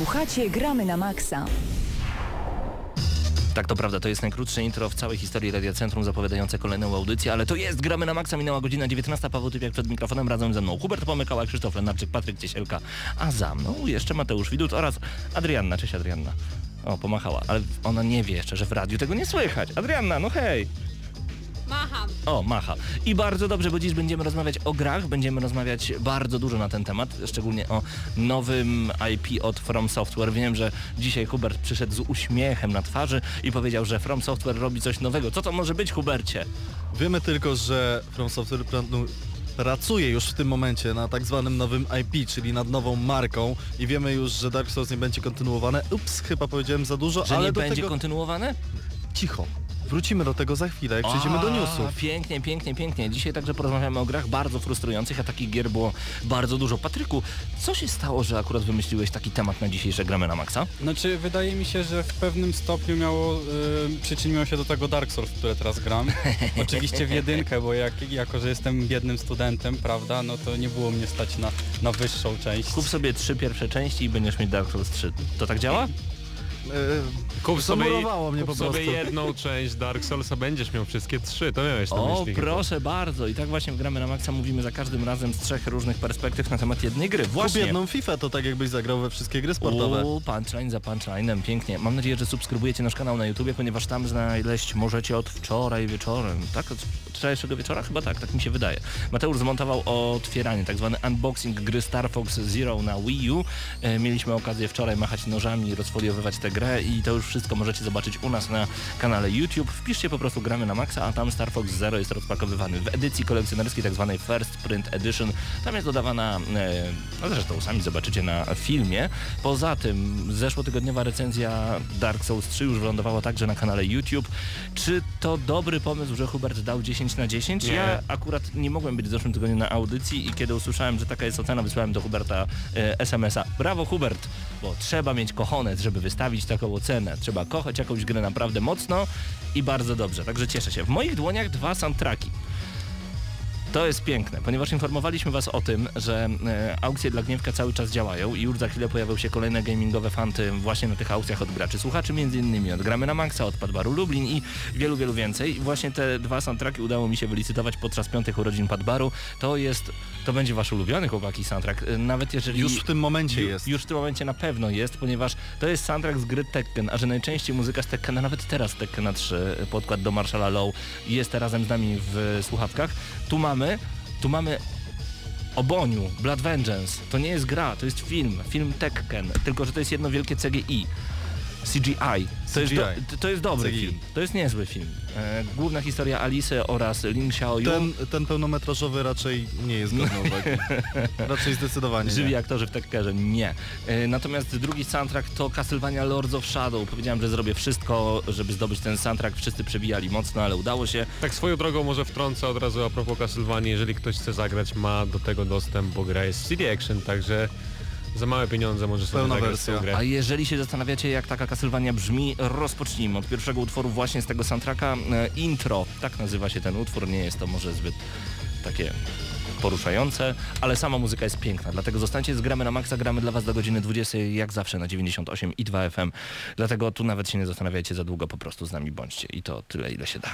Słuchacie Gramy na Maxa. Tak, to prawda, to jest najkrótsze intro w całej historii Radia Centrum zapowiadające kolejną audycję, ale to jest Gramy na Maxa, minęła godzina 19, Paweł Typiak przed mikrofonem, razem ze mną Hubert Pomykała, Krzysztof Lenarczyk, Patryk Ciesielka, a za mną jeszcze Mateusz Widut oraz Adrianna. Cześć Adrianna. O, pomachała, ale ona nie wie jeszcze, że w radiu tego nie słychać. Adrianna, no hej! Macham. O, macha. I bardzo dobrze, bo dziś będziemy rozmawiać o grach, będziemy rozmawiać bardzo dużo na ten temat, szczególnie o nowym IP od From Software. Wiem, że dzisiaj Hubert przyszedł z uśmiechem na twarzy i powiedział, że From Software robi coś nowego. Co to może być, Hubercie? Wiemy tylko, że From Software planu- pracuje już w tym momencie na tak zwanym nowym IP, czyli nad nową marką i wiemy już, że Dark Souls nie będzie kontynuowane. Ups, chyba powiedziałem za dużo, Że ale nie do będzie tego... kontynuowane? Cicho. Wrócimy do tego za chwilę, jak przejdziemy do newsów. Pięknie, pięknie, pięknie. Dzisiaj także porozmawiamy o grach bardzo frustrujących, a takich gier było bardzo dużo. Patryku, co się stało, że akurat wymyśliłeś taki temat na dzisiejsze gramy na maksa? Znaczy, wydaje mi się, że w pewnym stopniu miało, y, przyczyniło się do tego Dark Souls, w które teraz gram. Oczywiście w jedynkę, bo jak, jako, że jestem biednym studentem, prawda, no to nie było mnie stać na, na wyższą część. Kup sobie trzy pierwsze części i będziesz mieć Dark Souls 3. To tak działa? Kup sobie, Zamurowało mnie kup po sobie prostu. jedną część Dark Soulsa, będziesz miał wszystkie trzy, to miałeś na O, myśli. chyba. proszę bardzo. I tak właśnie w gramy na maksa mówimy za każdym razem z trzech różnych perspektyw na temat jednej gry. Kup Właśnie. jedną FIFA, to tak jakbyś zagrał we wszystkie gry sportowe. U, punchline za punchline'em, pięknie. Mam nadzieję, że subskrybujecie nasz kanał na YouTubie, ponieważ tam znaleźć możecie od wczoraj wieczorem. Tak? Od wczorajszego wieczora? Chyba tak, tak mi się wydaje. Mateusz zmontował otwieranie, tak zwany unboxing gry Star Fox Zero na Wii U. E, mieliśmy okazję wczoraj machać nożami, rozfoliowywać tę grę i to już wszystko możecie zobaczyć u nas na kanale YouTube. Wpiszcie po prostu gramy na maksa, a tam Star Fox Zero jest rozpakowywany w edycji kolekcjonerskiej, tak zwanej First Print Edition. Tam jest dodawana, e, no zresztą sami zobaczycie na filmie. Poza tym zeszłotygodniowa recenzja Dark Souls 3 już wylądowała także na kanale YouTube. Czy to dobry pomysł, że Hubert dał 10 na 10? Nie. Ja akurat nie mogłem być w zeszłym tygodniu na audycji i kiedy usłyszałem, że taka jest ocena, wysłałem do Huberta e, SMS-a. Brawo Hubert, bo trzeba mieć kochonec, żeby wystawić taką ocenę. Trzeba kochać jakąś grę naprawdę mocno i bardzo dobrze. Także cieszę się. W moich dłoniach dwa soundtracki. To jest piękne, ponieważ informowaliśmy Was o tym, że e, aukcje dla Gniewka cały czas działają i już za chwilę pojawią się kolejne gamingowe fanty właśnie na tych aukcjach od graczy słuchaczy, między innymi od Gramy na Maxa, od Padbaru Lublin i wielu, wielu więcej. I właśnie te dwa soundtracki udało mi się wylicytować podczas piątych urodzin Padbaru. To jest, to będzie Wasz ulubiony chłopaki soundtrack, e, nawet jeżeli... Już w tym momencie Ju- jest. Już w tym momencie na pewno jest, ponieważ to jest soundtrack z gry Tekken, a że najczęściej muzyka z Tekkena, nawet teraz Tekkena 3, podkład do Marshalla Low jest razem z nami w słuchawkach. Tu mamy, tu mamy o Boniu, Blood Vengeance. To nie jest gra, to jest film, film Tekken, tylko że to jest jedno wielkie CGI. CGI. To jest, do, CGI. to jest dobry CGI. film. To jest niezły film. E, główna historia Alice oraz Ling Xiaoyu. Ten, ten pełnometrażowy raczej nie jest godny uwagi. Raczej zdecydowanie Żywi nie. aktorzy w Tekkerze, nie. E, Natomiast drugi soundtrack to Castlevania Lords of Shadow. Powiedziałem, że zrobię wszystko, żeby zdobyć ten soundtrack. Wszyscy przebijali mocno, ale udało się. Tak swoją drogą może wtrącę od razu a propos Castlevanii, jeżeli ktoś chce zagrać, ma do tego dostęp, bo gra jest CD Action, także za małe pieniądze może sobie Pełna wersja. grę. A jeżeli się zastanawiacie, jak taka Castlevania brzmi, rozpocznijmy od pierwszego utworu właśnie z tego soundtracka. E, Intro, tak nazywa się ten utwór. Nie jest to może zbyt takie poruszające, ale sama muzyka jest piękna, dlatego zostańcie z Gramy na Maxa, gramy dla Was do godziny 20, jak zawsze na 98 i 2 FM, dlatego tu nawet się nie zastanawiajcie za długo, po prostu z nami bądźcie i to tyle, ile się da.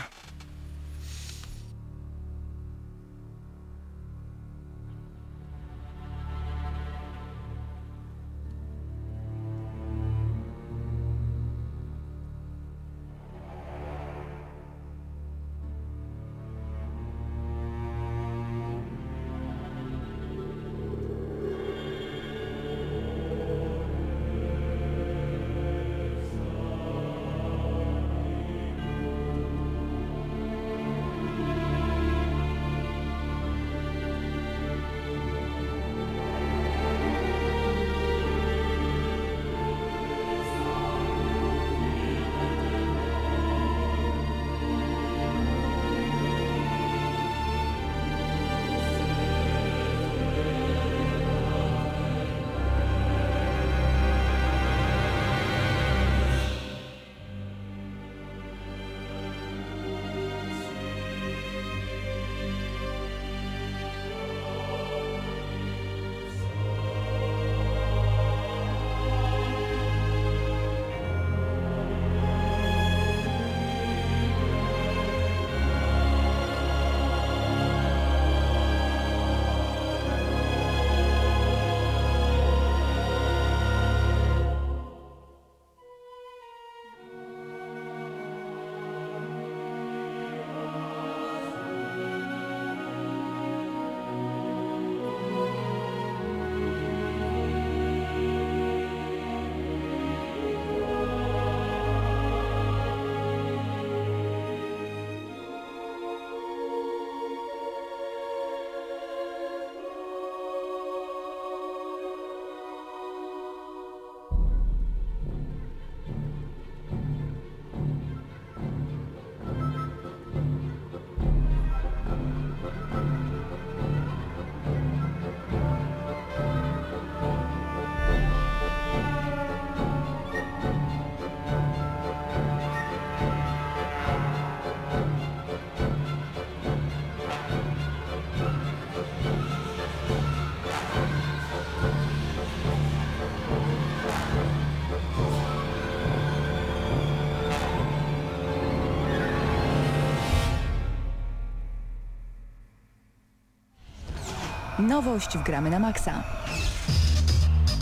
Nowość w Gramy na Maxa.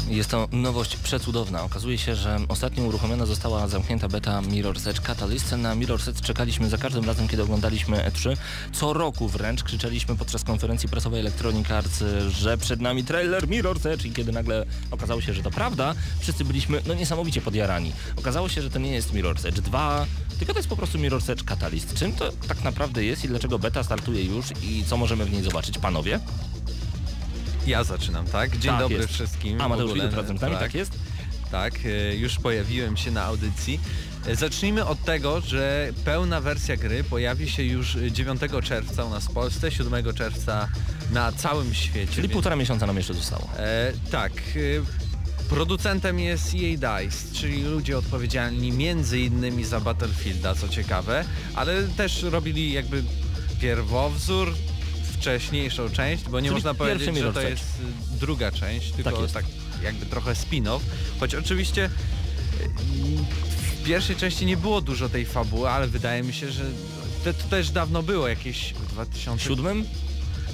Jest to nowość przecudowna. Okazuje się, że ostatnio uruchomiona została zamknięta beta Mirror's Edge Catalyst. Na Mirror's Edge czekaliśmy za każdym razem, kiedy oglądaliśmy E3. Co roku wręcz krzyczeliśmy podczas konferencji prasowej Electronic Arts, że przed nami trailer Mirror's Edge i kiedy nagle okazało się, że to prawda, wszyscy byliśmy no niesamowicie podjarani. Okazało się, że to nie jest Mirror's Edge 2, tylko to jest po prostu Mirror's Edge Catalyst. Czym to tak naprawdę jest i dlaczego beta startuje już i co możemy w niej zobaczyć, panowie? Ja zaczynam, tak? Dzień Tak dobry jest. wszystkim. A Mateusz Widut razem z nami, tak jest? Tak, e, już pojawiłem się na audycji. E, Zacznijmy od tego, że pełna wersja gry pojawi się już 9 czerwca u nas w Polsce, 7 czerwca na całym świecie. Czyli więc- półtora miesiąca nam jeszcze zostało. E, tak. e, Producentem jest EA DICE, czyli ludzie odpowiedzialni między innymi za Battlefielda, co ciekawe, ale też robili jakby pierwowzór, wcześniejszą część, bo nie Czyli można powiedzieć, że to Mirror's jest y, druga część, tylko jest. tak, jakby trochę spin-off, choć oczywiście y, w pierwszej części nie było dużo tej fabuły, ale wydaje mi się, że to, to też dawno było, jakieś w 2000...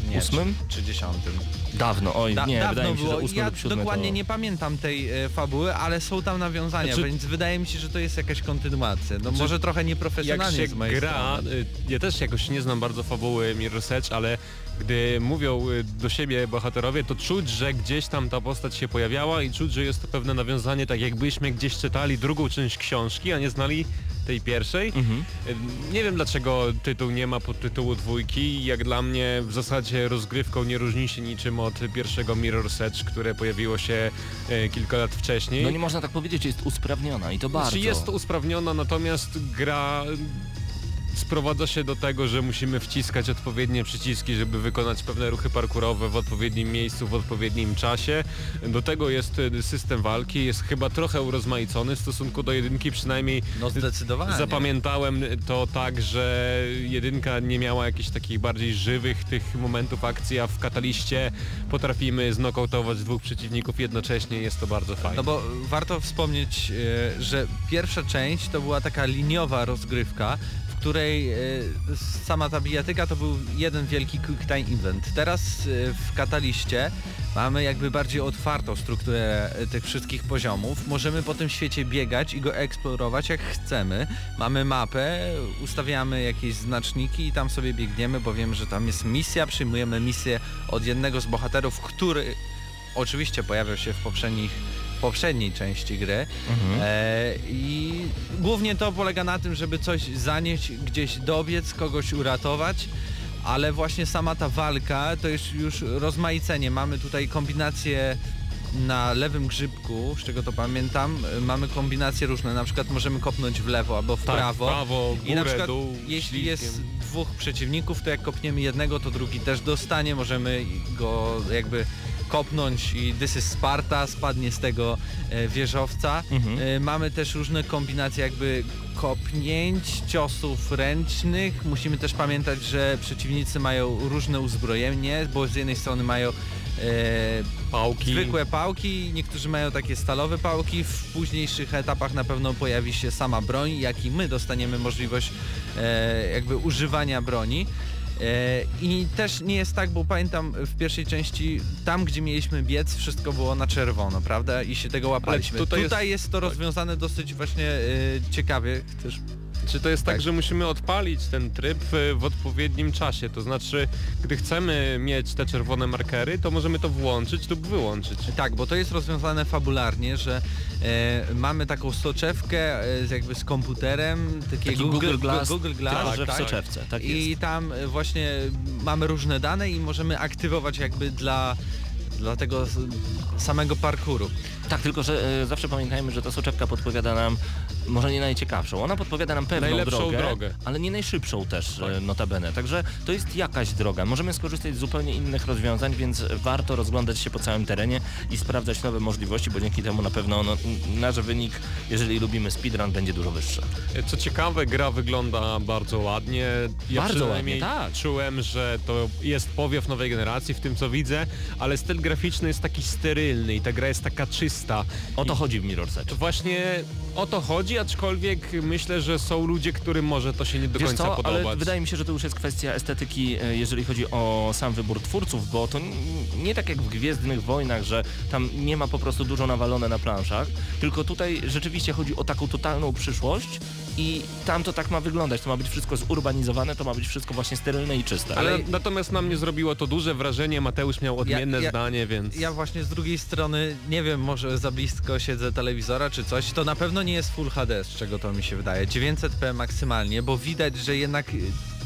Nie, ósmym? Czy, dziesiątym. Dawno, oj, Da, nie, dawno wydaje mi się, było. ja dokładnie to... nie pamiętam tej e, fabuły, ale są tam nawiązania, Znaczy- więc wydaje mi się, że to jest jakaś kontynuacja. No może trochę Jak nieprofesjonalnie się z mojej gra, strony. y, ja też jakoś nie znam bardzo fabuły Mirror's Edge, ale gdy mówią y, do siebie bohaterowie, to czuć, że gdzieś tam ta postać się pojawiała i czuć, że jest to pewne nawiązanie, tak jakbyśmy gdzieś czytali drugą część książki, a nie znali tej pierwszej. Mhm. Nie wiem dlaczego tytuł nie ma podtytułu dwójki. Jak dla mnie w zasadzie rozgrywką nie różni się niczym od pierwszego Mirror's Edge, które pojawiło się y, kilka lat wcześniej. No nie można tak powiedzieć, jest usprawniona i to bardzo. Znaczy jest usprawniona, natomiast gra sprowadza się do tego, że musimy wciskać odpowiednie przyciski, żeby wykonać pewne ruchy parkurowe w odpowiednim miejscu, w odpowiednim czasie. Do tego jest y, system walki, jest chyba trochę urozmaicony w stosunku do jedynki, przynajmniej No zdecydowanie. Zapamiętałem to tak, że jedynka nie miała jakichś takich bardziej żywych tych momentów akcji, a w Kataliście potrafimy znokautować dwóch przeciwników jednocześnie, jest to bardzo fajne. No bo warto wspomnieć, e, że pierwsza część to była taka liniowa rozgrywka, której e, sama ta bijatyka to był jeden wielki quick time event. Teraz e, w Kataliście mamy jakby bardziej otwartą strukturę e, tych wszystkich poziomów. Możemy po tym świecie biegać i go eksplorować jak chcemy. Mamy mapę, ustawiamy jakieś znaczniki i tam sobie biegniemy, bo wiemy, że tam jest misja, przyjmujemy misję od jednego z bohaterów, który oczywiście pojawiał się w poprzednich poprzedniej części gry Mhm. e, i głównie to polega na tym, żeby coś zanieść, gdzieś dobiec, kogoś uratować, ale właśnie sama ta walka to jest już rozmaicenie. Mamy tutaj kombinacje na lewym grzybku, z czego to pamiętam, mamy kombinacje różne, na przykład możemy kopnąć w lewo albo w tak, prawo. prawo, górę, I na przykład dół, jeśli śliskiem. jest dwóch przeciwników, to jak kopniemy jednego, to drugi też dostanie, możemy go jakby kopnąć i this is Sparta, spadnie z tego e, wieżowca. Mhm. E, mamy też różne kombinacje jakby kopnięć, ciosów ręcznych. Musimy też pamiętać, że przeciwnicy mają różne uzbrojenie, bo z jednej strony mają e, Pałki. zwykłe pałki, niektórzy mają takie stalowe pałki. W późniejszych etapach na pewno pojawi się sama broń, jak i my dostaniemy możliwość e, jakby używania broni. E, I też nie jest tak, bo pamiętam w pierwszej części, tam gdzie mieliśmy biec, wszystko było na czerwono, prawda? I się tego łapaliśmy. tutaj Tutaj, jest- jest, to rozwiązane dosyć właśnie e, ciekawie. Chcesz Czy to jest tak, Tak. że musimy odpalić ten tryb e, w odpowiednim czasie? To znaczy, gdy chcemy mieć te czerwone markery, to możemy to włączyć lub wyłączyć. Tak, bo to jest rozwiązane fabularnie, że e, mamy taką soczewkę e, z jakby z komputerem, takie Taki Google Glass, Google Glass że w tak. soczewce, tak I tam e, właśnie mamy różne dane i możemy aktywować jakby dla, dla tego samego parkuru. Tak, tylko że e, zawsze pamiętajmy, że ta soczewka podpowiada nam może nie najciekawszą. Ona podpowiada nam pewną Najlepszą drogę, drogę. ale nie najszybszą też e, notabene. Także to jest jakaś droga. Możemy skorzystać z zupełnie innych rozwiązań, więc warto rozglądać się po całym terenie i sprawdzać nowe możliwości, bo dzięki temu na pewno no, nasz wynik, jeżeli lubimy speedrun, będzie dużo wyższy. E, Co ciekawe, gra wygląda bardzo ładnie. Ja Bardzo przynajmniej ładnie, tak. czułem, że to jest powiew nowej generacji w tym co widzę, ale styl graficzny jest taki sterylny i ta gra jest taka czysta. O to chodzi w Mirror's Edge. Właśnie o to chodzi, aczkolwiek myślę, że są ludzie, którym może to się nie do Wiesz końca co, podobać. ale wydaje mi się, że to już jest kwestia estetyki, e, jeżeli chodzi o sam wybór twórców, bo to nie tak jak w Gwiezdnych Wojnach, że tam nie ma po prostu dużo nawalone na planszach, tylko tutaj rzeczywiście chodzi o taką totalną przyszłość i tam to tak ma wyglądać, to ma być wszystko zurbanizowane, to ma być wszystko właśnie sterylne i czyste. Ale natomiast na mnie zrobiło to duże wrażenie, Mateusz miał odmienne Ja- ja- zdanie, więc... Ja właśnie z drugiej strony, nie wiem, może za blisko siedzę telewizora czy coś, to na pewno nie jest Full HD, z czego to mi się wydaje. 900p maksymalnie, bo widać, że jednak y,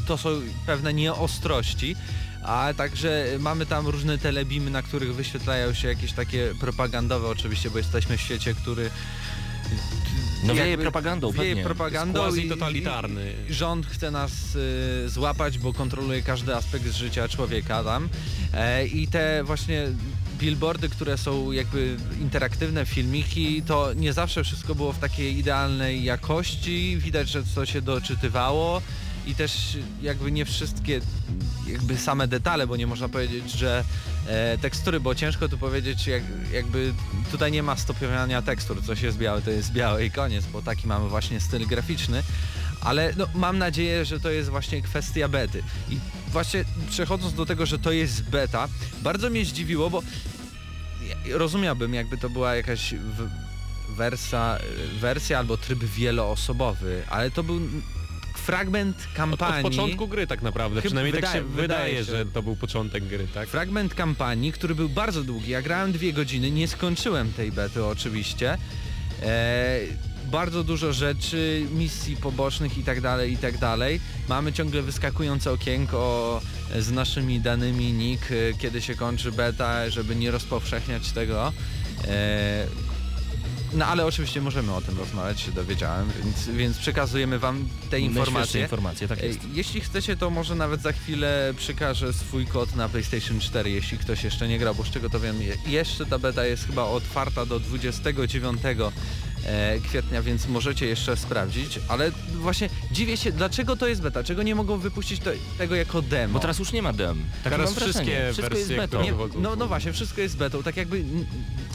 to są pewne nieostrości, a także mamy tam różne telebimy, na których wyświetlają się jakieś takie propagandowe oczywiście, bo jesteśmy w świecie, który no wieje jakby propagandą, wieje pewnie. propagandą totalitarny. i Rząd chce nas y, złapać, bo kontroluje każdy aspekt życia człowieka tam. E, I te właśnie billboardy, które są jakby interaktywne filmiki, to nie zawsze wszystko było w takiej idealnej jakości. Widać, że to się doczytywało i też jakby nie wszystkie jakby same detale, bo nie można powiedzieć, że e, tekstury, bo ciężko tu powiedzieć jak, jakby tutaj nie ma stopniowania tekstur, coś jest białe, to jest białe i koniec, bo taki mamy właśnie styl graficzny, ale no, mam nadzieję, że to jest właśnie kwestia bety. I właśnie przechodząc do tego, że to jest beta, bardzo mnie zdziwiło, bo rozumiałbym jakby to była jakaś w, wersa, wersja albo tryb wieloosobowy, ale to był fragment Od, kampanii. od początku gry tak naprawdę, Chyba przynajmniej tak wydaje- się wydaje wydaje, się. że to był początek gry, tak? Fragment kampanii, który był bardzo długi. Ja grałem dwie godziny, nie skończyłem tej bety oczywiście. E, bardzo dużo rzeczy, misji pobocznych i tak dalej, i tak dalej. Mamy ciągle wyskakujące okienko e, z naszymi danymi nick, e, kiedy się kończy beta, żeby nie rozpowszechniać tego. No ale oczywiście możemy o tym rozmawiać, się dowiedziałem, więc, więc przekazujemy wam te informacje. informacje, tak jest. Jeśli chcecie, to może nawet za chwilę przekażę swój kod na PlayStation 4, jeśli ktoś jeszcze nie grał, bo z czego to wiem, je- jeszcze ta beta jest chyba otwarta do 29 e, kwietnia, więc możecie jeszcze sprawdzić, ale właśnie dziwię się, dlaczego to jest beta, czego nie mogą wypuścić to, tego jako demo. Bo teraz już nie ma dem. Tak Teraz wszystkie Wszystko jest wersje, betą. które nie, no, no właśnie, wszystko jest betą, tak jakby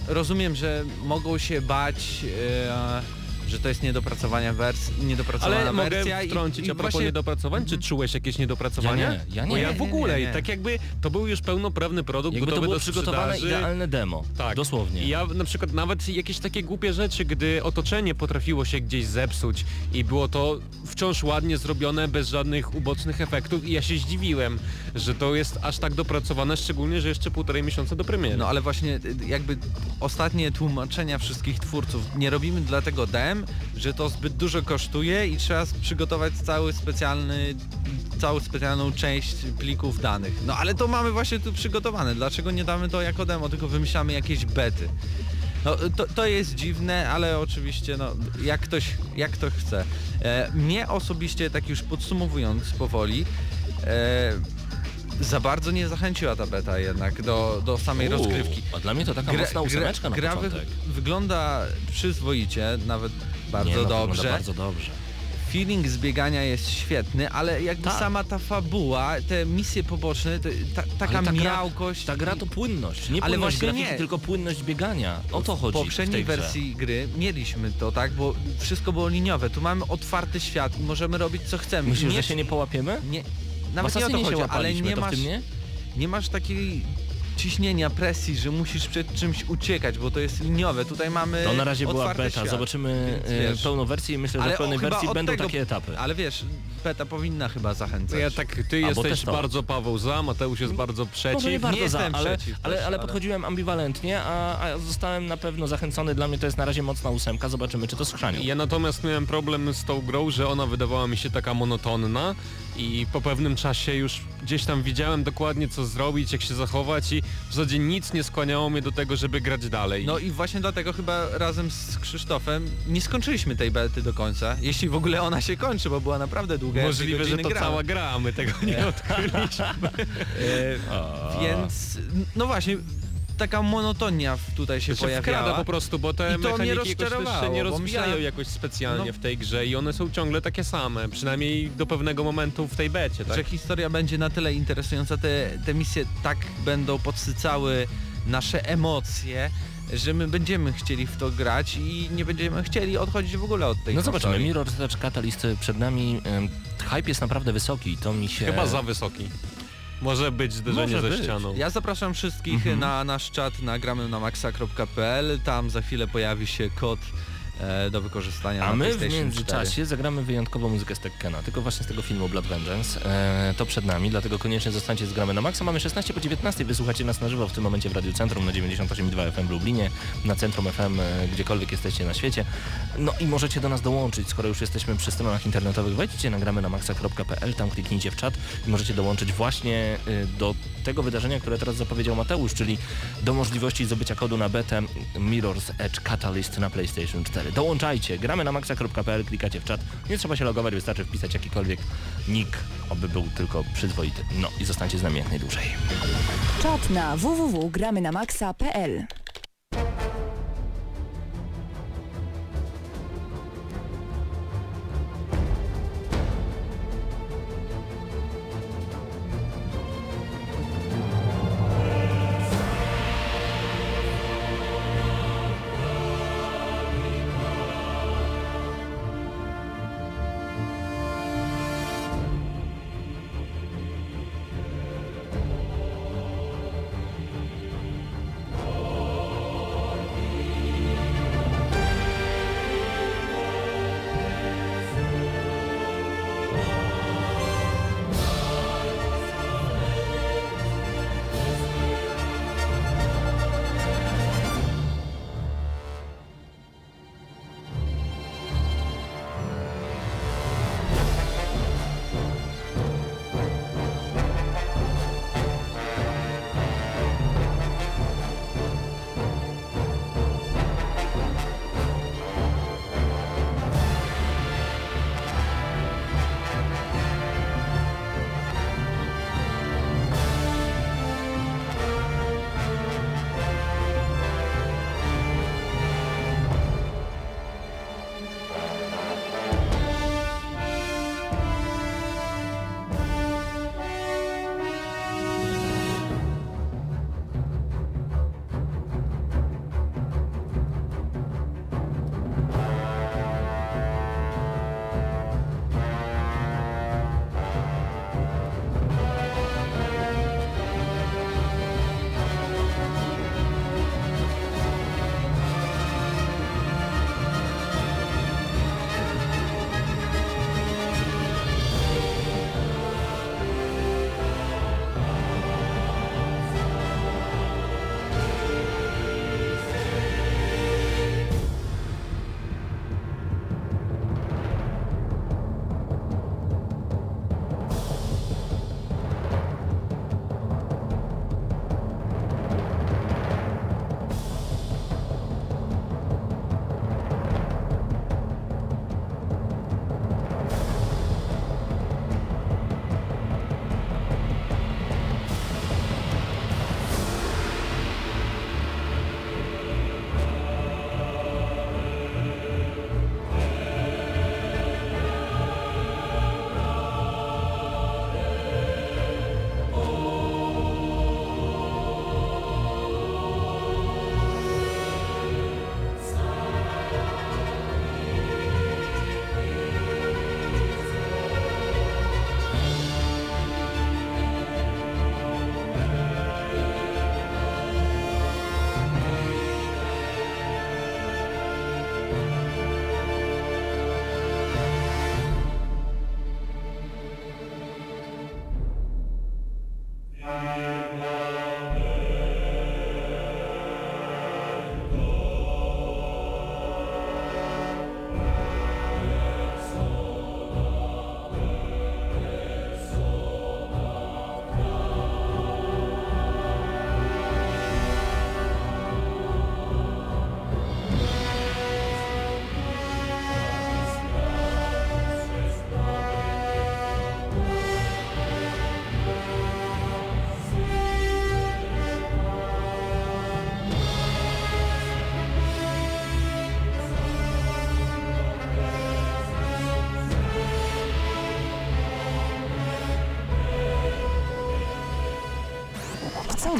rozumiem, że mogą się bać, e, że to jest niedopracowania wers niedopracowana Ale mogę wersja i- wtrącić i a propos właśnie- niedopracowań, czy czułeś jakieś niedopracowania? Ja nie, ja nie. Bo ja Nie, w nie, ogóle, nie, nie. i tak jakby to był już pełnoprawny produkt Jakby to gotowy było do przygotowane sprzedaży. idealne demo. Tak. Dosłownie. Ja na przykład nawet jakieś takie głupie rzeczy, gdy otoczenie potrafiło się gdzieś zepsuć i było to wciąż ładnie zrobione, bez żadnych ubocznych efektów i ja się zdziwiłem, że to jest aż tak dopracowane, szczególnie, że jeszcze półtorej miesiąca do premiery. No ale właśnie y, jakby ostatnie tłumaczenia wszystkich twórców nie robimy dlatego dem, że to zbyt dużo kosztuje i trzeba przygotować cały specjalny, całą specjalną część plików danych. No ale to mamy właśnie tu przygotowane. Dlaczego nie damy to jako demo, tylko wymyślamy jakieś bety? No to, to jest dziwne, ale oczywiście no jak ktoś, jak kto chce. E, mnie osobiście, tak już podsumowując powoli, e, za bardzo nie zachęciła ta beta jednak do, do samej Uuu, rozgrywki. A dla mnie to taka mocna ósemeczka na gra wy, początek. wygląda przyzwoicie, nawet bardzo nie, no, dobrze. bardzo dobrze. Feeling zbiegania jest świetny, ale jakby Tak. sama ta fabuła, te misje poboczne, to, ta, taka ta gra- miałkość. Ta gra to płynność, nie Ale płynność grafiki, nie. tylko płynność biegania. O to w chodzi w poprzedniej grze. wersji gry mieliśmy to, tak? Bo wszystko było liniowe. Tu mamy otwarty świat i możemy robić co chcemy. Myślisz, nie, że się nie połapiemy? nie, W nawet nie o to chodzi, ale nie w masz, nie masz takiej ciśnienia, presji, że musisz przed czymś uciekać, bo to jest liniowe. Tutaj mamy To na razie była beta, świat. zobaczymy Więc e, wiesz. pełną wersję i myślę, że w pełnej wersji będą tego- takie etapy. Ale wiesz, beta powinna chyba zachęcać. Ja tak, ty Albo jesteś bardzo Paweł za, Mateusz jest bardzo Może przeciw. nie bardzo za, jestem ale, przeciw ale, też, ale ale- podchodziłem ambiwalentnie, a, a zostałem na pewno zachęcony. Dla mnie to jest na razie mocna ósemka, zobaczymy czy to schrzanią. Ja natomiast miałem problem z tą grą, że ona wydawała mi się taka monotonna i po pewnym czasie już gdzieś tam widziałem dokładnie co zrobić, jak się zachować i w zasadzie nic nie skłaniało mnie do tego, żeby grać dalej. No i właśnie dlatego chyba razem z Krzysztofem nie skończyliśmy tej bety do końca. Jeśli w ogóle ona się kończy, bo była naprawdę długa. Możliwe, że to grałem. cała gra, a my tego nie odkryliśmy. E, więc, no właśnie, taka monotonia tutaj się To się wkrada pojawiała. po prostu, bo te I to mnie mechaniki jakoś też się rozczarowało, nie rozwijają myślałem- jakoś specjalnie No. w tej grze i one są ciągle takie same, przynajmniej do pewnego momentu w tej becie, tak? Że historia będzie na tyle interesująca, te, te misje tak będą podsycały nasze emocje, że my będziemy chcieli w to grać i nie będziemy chcieli odchodzić w ogóle od tej No zobaczymy. Mirror's Edge Catalyst przed nami. Hype jest naprawdę wysoki, to mi się... Chyba za wysoki. Może być zderzenie Może ze być. ścianą. Ja zapraszam wszystkich Mhm. na nasz czat na gramy na maxa.pl. Tam za chwilę pojawi się kod do wykorzystania A my w PlayStation 4. międzyczasie zagramy wyjątkową muzykę z Tekkena, tylko właśnie z tego filmu Blood Vengeance. E, to przed nami, dlatego koniecznie zostańcie z Gramy na Maxa. Mamy 16 po 19, wysłuchacie nas na żywo w tym momencie w Radiu Centrum na 98,2 FM w Lublinie, na Centrum FM, e, gdziekolwiek jesteście na świecie. No i możecie do nas dołączyć, skoro już jesteśmy przy stronach internetowych, wejdźcie na gramy na maxa.pl, tam kliknijcie w czat i możecie dołączyć właśnie e, do tego wydarzenia, które teraz zapowiedział Mateusz, czyli do możliwości zdobycia kodu na betę Mirror's Edge Catalyst na PlayStation 4. Dołączajcie, gramy na maxa.pl, klikacie w czat, nie trzeba się logować, wystarczy wpisać jakikolwiek nick, oby był tylko przyzwoity. No i zostańcie z nami jak najdłużej. Czat na www.gramynamaxa.pl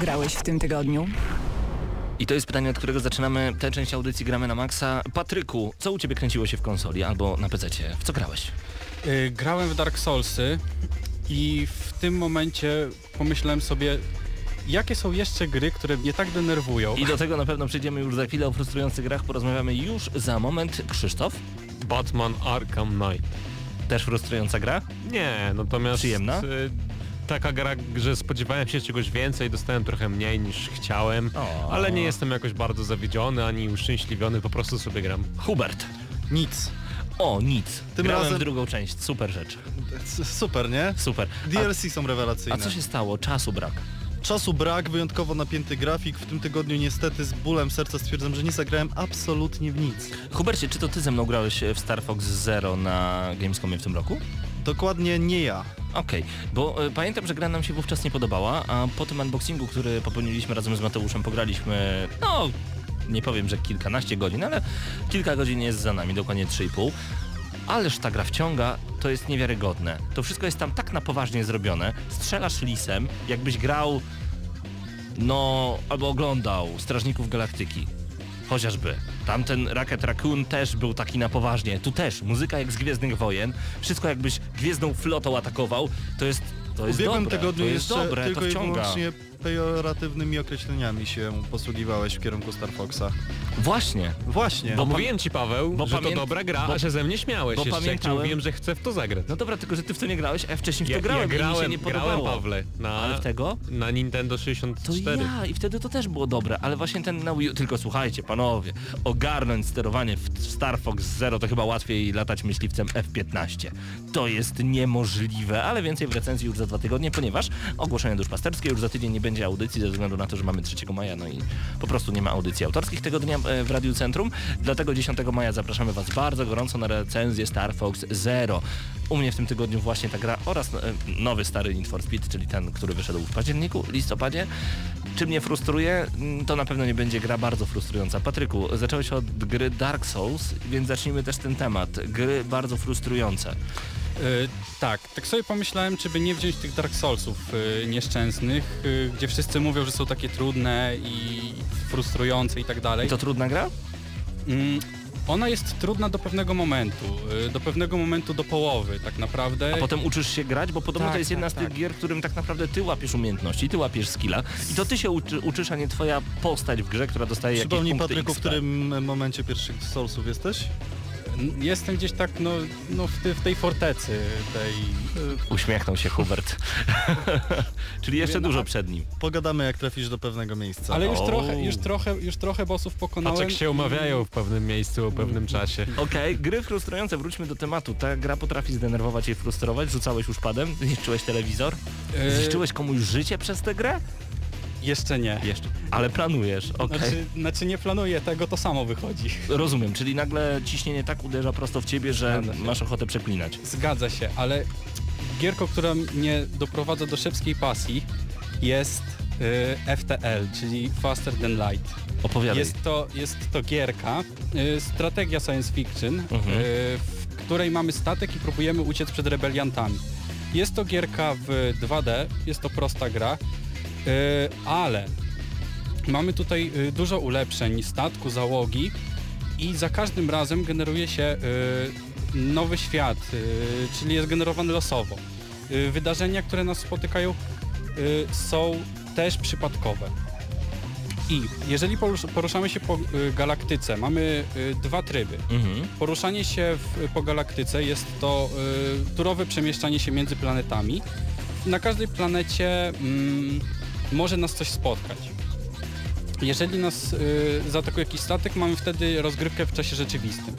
grałeś w tym tygodniu? I to jest pytanie, od którego zaczynamy tę część audycji Gramy na Maxa. Patryku, co u Ciebie kręciło się w konsoli albo na PC-cie? W co grałeś? Y, grałem w Dark Soulsy i w tym momencie pomyślałem sobie, jakie są jeszcze gry, które mnie tak denerwują. I do tego na pewno przejdziemy już za chwilę o frustrujących grach, porozmawiamy już za moment. Krzysztof, Batman Arkham Knight. też frustrująca gra? Nie, natomiast... Przyjemna? Taka gra, że spodziewałem się czegoś więcej, dostałem trochę mniej niż chciałem, O. ale nie jestem jakoś bardzo zawiedziony ani uszczęśliwiony, po prostu sobie gram. Hubert. Nic. O, nic. Tym Grałem razem- drugą część. Super rzecz. Super, nie? Super. DLC są A, rewelacyjne. a co się stało? Czasu brak. Czasu brak, wyjątkowo napięty grafik. W tym tygodniu niestety z bólem serca stwierdzam, że nie zagrałem absolutnie w nic. Hubercie, czy to ty ze mną grałeś w Star Fox Zero na Gamescomie w tym roku? Dokładnie nie ja. Okej, bo y, pamiętam, że gra nam się wówczas nie podobała, a po tym unboxingu, który popełniliśmy razem z Mateuszem, pograliśmy, no, nie powiem, że kilkanaście godzin, ale kilka godzin jest za nami, dokładnie 3,5. Ależ ta gra wciąga, to jest niewiarygodne. To wszystko jest tam tak na poważnie zrobione. Strzelasz lisem, jakbyś grał, no, albo oglądał Strażników Galaktyki. Chociażby. Tamten Rocket Raccoon też był taki na poważnie. Tu też, muzyka jak z Gwiezdnych Wojen. Wszystko jakbyś Gwiezdną Flotą atakował. To jest, to jest ubiegłym dobre. tygodniu to jest jeszcze dobre, tylko to i wciąga. wyłącznie pejoratywnymi określeniami się posługiwałeś w kierunku Star Foxa. Właśnie. Właśnie. Bo pam- mówiłem ci Paweł, bo że pamię- to dobra gra, bo- a że ze mnie śmiałeś bo jeszcze, pamiętałem- mówiłem, że chcę w to zagrać. No dobra, tylko że ty w to nie grałeś, a ja wcześniej w to ja, grałem ja i mi się grałem, nie grałem podobało. Pawle na, Ale w tego? na Nintendo To 64. ja i wtedy to też było dobre, ale właśnie ten na Wii U, tylko słuchajcie panowie, ogarnąć sterowanie w w Star Fox Zero to chyba łatwiej latać myśliwcem F-15. To jest niemożliwe, ale więcej w recenzji już za dwa tygodnie, ponieważ ogłoszenie duszpasterskie już za tydzień nie będzie audycji ze względu na to, że mamy 3 maja, no i po prostu nie ma audycji autorskich tego dnia e, w Radiu Centrum. Dlatego 10 maja zapraszamy Was bardzo gorąco na recenzję Star Fox Zero. U mnie w tym tygodniu właśnie ta gra oraz e, nowy stary Need for Speed, czyli ten, który wyszedł w październiku, listopadzie. Czy mnie frustruje? Mm, To na pewno nie będzie gra bardzo frustrująca. Patryku, zacząłeś od gry Dark Souls, więc zacznijmy też ten temat. Gry bardzo frustrujące. Y, tak, tak sobie pomyślałem, czy by nie wziąć tych Dark Soulsów y, nieszczęsnych, y, gdzie wszyscy mówią, że są takie trudne i frustrujące i tak dalej. I to trudna gra? Mm, ona jest trudna do pewnego momentu, y, do pewnego momentu do połowy tak naprawdę. A potem uczysz się grać, bo podobno Tak, to jest jedna tak, z tych tak. gier, w którym tak naprawdę ty łapiesz umiejętności, ty łapiesz skilla i to ty się uczy, uczysz, a nie twoja postać w grze, która dostaje jakieś Przypomnij punkty Patryku, w którym momencie pierwszych Soulsów jesteś? Jestem gdzieś tak no, no w, ty, w tej fortecy, tej... y, Uśmiechnął się Hubert. Czyli jeszcze Mówię, no, dużo przed nim. Pogadamy jak trafisz do pewnego miejsca. Ale już O. trochę, już trochę, już trochę bossów pokonałem. Paczek się i- umawiają w pewnym miejscu, o pewnym czasie. Okej, gry frustrujące, wróćmy do tematu. Ta gra potrafi zdenerwować i frustrować, rzucałeś już padem, zniszczyłeś telewizor, Y, zniszczyłeś komuś życie przez tę grę? Jeszcze nie. Jeszcze. Ale planujesz, okej. Znaczy, znaczy nie planuję tego, to samo wychodzi. Rozumiem, czyli nagle ciśnienie tak uderza prosto w ciebie, że masz ochotę przeklinać. Zgadza się, ale gierką, która mnie doprowadza do szewskiej pasji jest y, FTL, czyli Faster Than Light. Opowiadaj. Jest to, jest to gierka, y, strategia science fiction, Mhm. y, w której mamy statek i próbujemy uciec przed rebeliantami. Jest to gierka w 2D, jest to prosta gra, y, ale mamy tutaj y, dużo ulepszeń statku, załogi i za każdym razem generuje się y, nowy świat, czyli jest generowany losowo. Wydarzenia, które nas spotykają są też przypadkowe. I jeżeli porusz- poruszamy się po galaktyce, mamy dwa tryby. Mhm. Poruszanie się w, po galaktyce jest to y, turowe przemieszczanie się między planetami. Na każdej planecie mm, może nas coś spotkać. Jeżeli nas y, zaatakuje jakiś statek, mamy wtedy rozgrywkę w czasie rzeczywistym.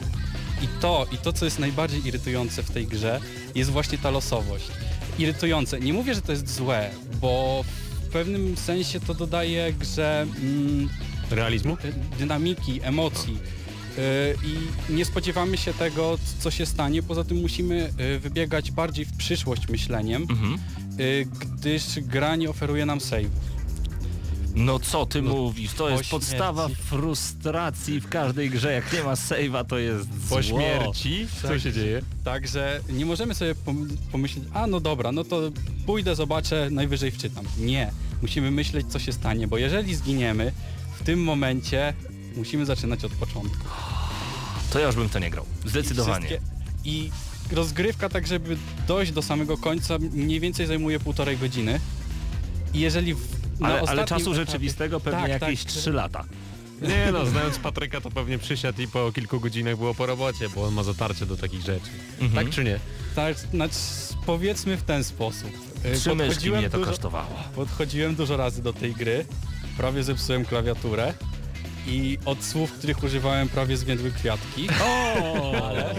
I to, i to, co jest najbardziej irytujące w tej grze, jest właśnie ta losowość. Irytujące. Nie mówię, że to jest złe, bo w pewnym sensie to dodaje grze mm, Realizmu? dynamiki, emocji. Yy, I nie spodziewamy się tego, co się stanie. Poza tym musimy yy, wybiegać bardziej w przyszłość myśleniem, Mhm. Yy, gdyż gra nie oferuje nam save. No co ty mówisz? To jest po podstawa śmierci. frustracji w każdej grze. Jak nie ma save'a, to jest Po zło. śmierci? Co się dzieje? Także nie możemy sobie pom- pomyśleć, a no dobra, no to pójdę, zobaczę, najwyżej wczytam. Nie. Musimy myśleć, co się stanie, bo jeżeli zginiemy, w tym momencie musimy zaczynać od początku. To ja już bym to nie grał. Zdecydowanie. Wszystkie- I rozgrywka tak, żeby dojść do samego końca mniej więcej zajmuje półtorej godziny. I jeżeli w, Ale, ale czasu etapie- rzeczywistego pewnie Tak, tak. jakieś 3 lata. Nie no, znając Patryka to pewnie przysiadł i po kilku godzinach było po robocie, bo on ma zatarcie do takich rzeczy. Mhm. Tak czy nie? Tak, znaczy, powiedzmy w ten sposób. Y, Trzy myszki mnie to dużo- kosztowało. Podchodziłem dużo razy do tej gry, prawie zepsułem klawiaturę i od słów, których używałem prawie zwiędły kwiatki, Ale...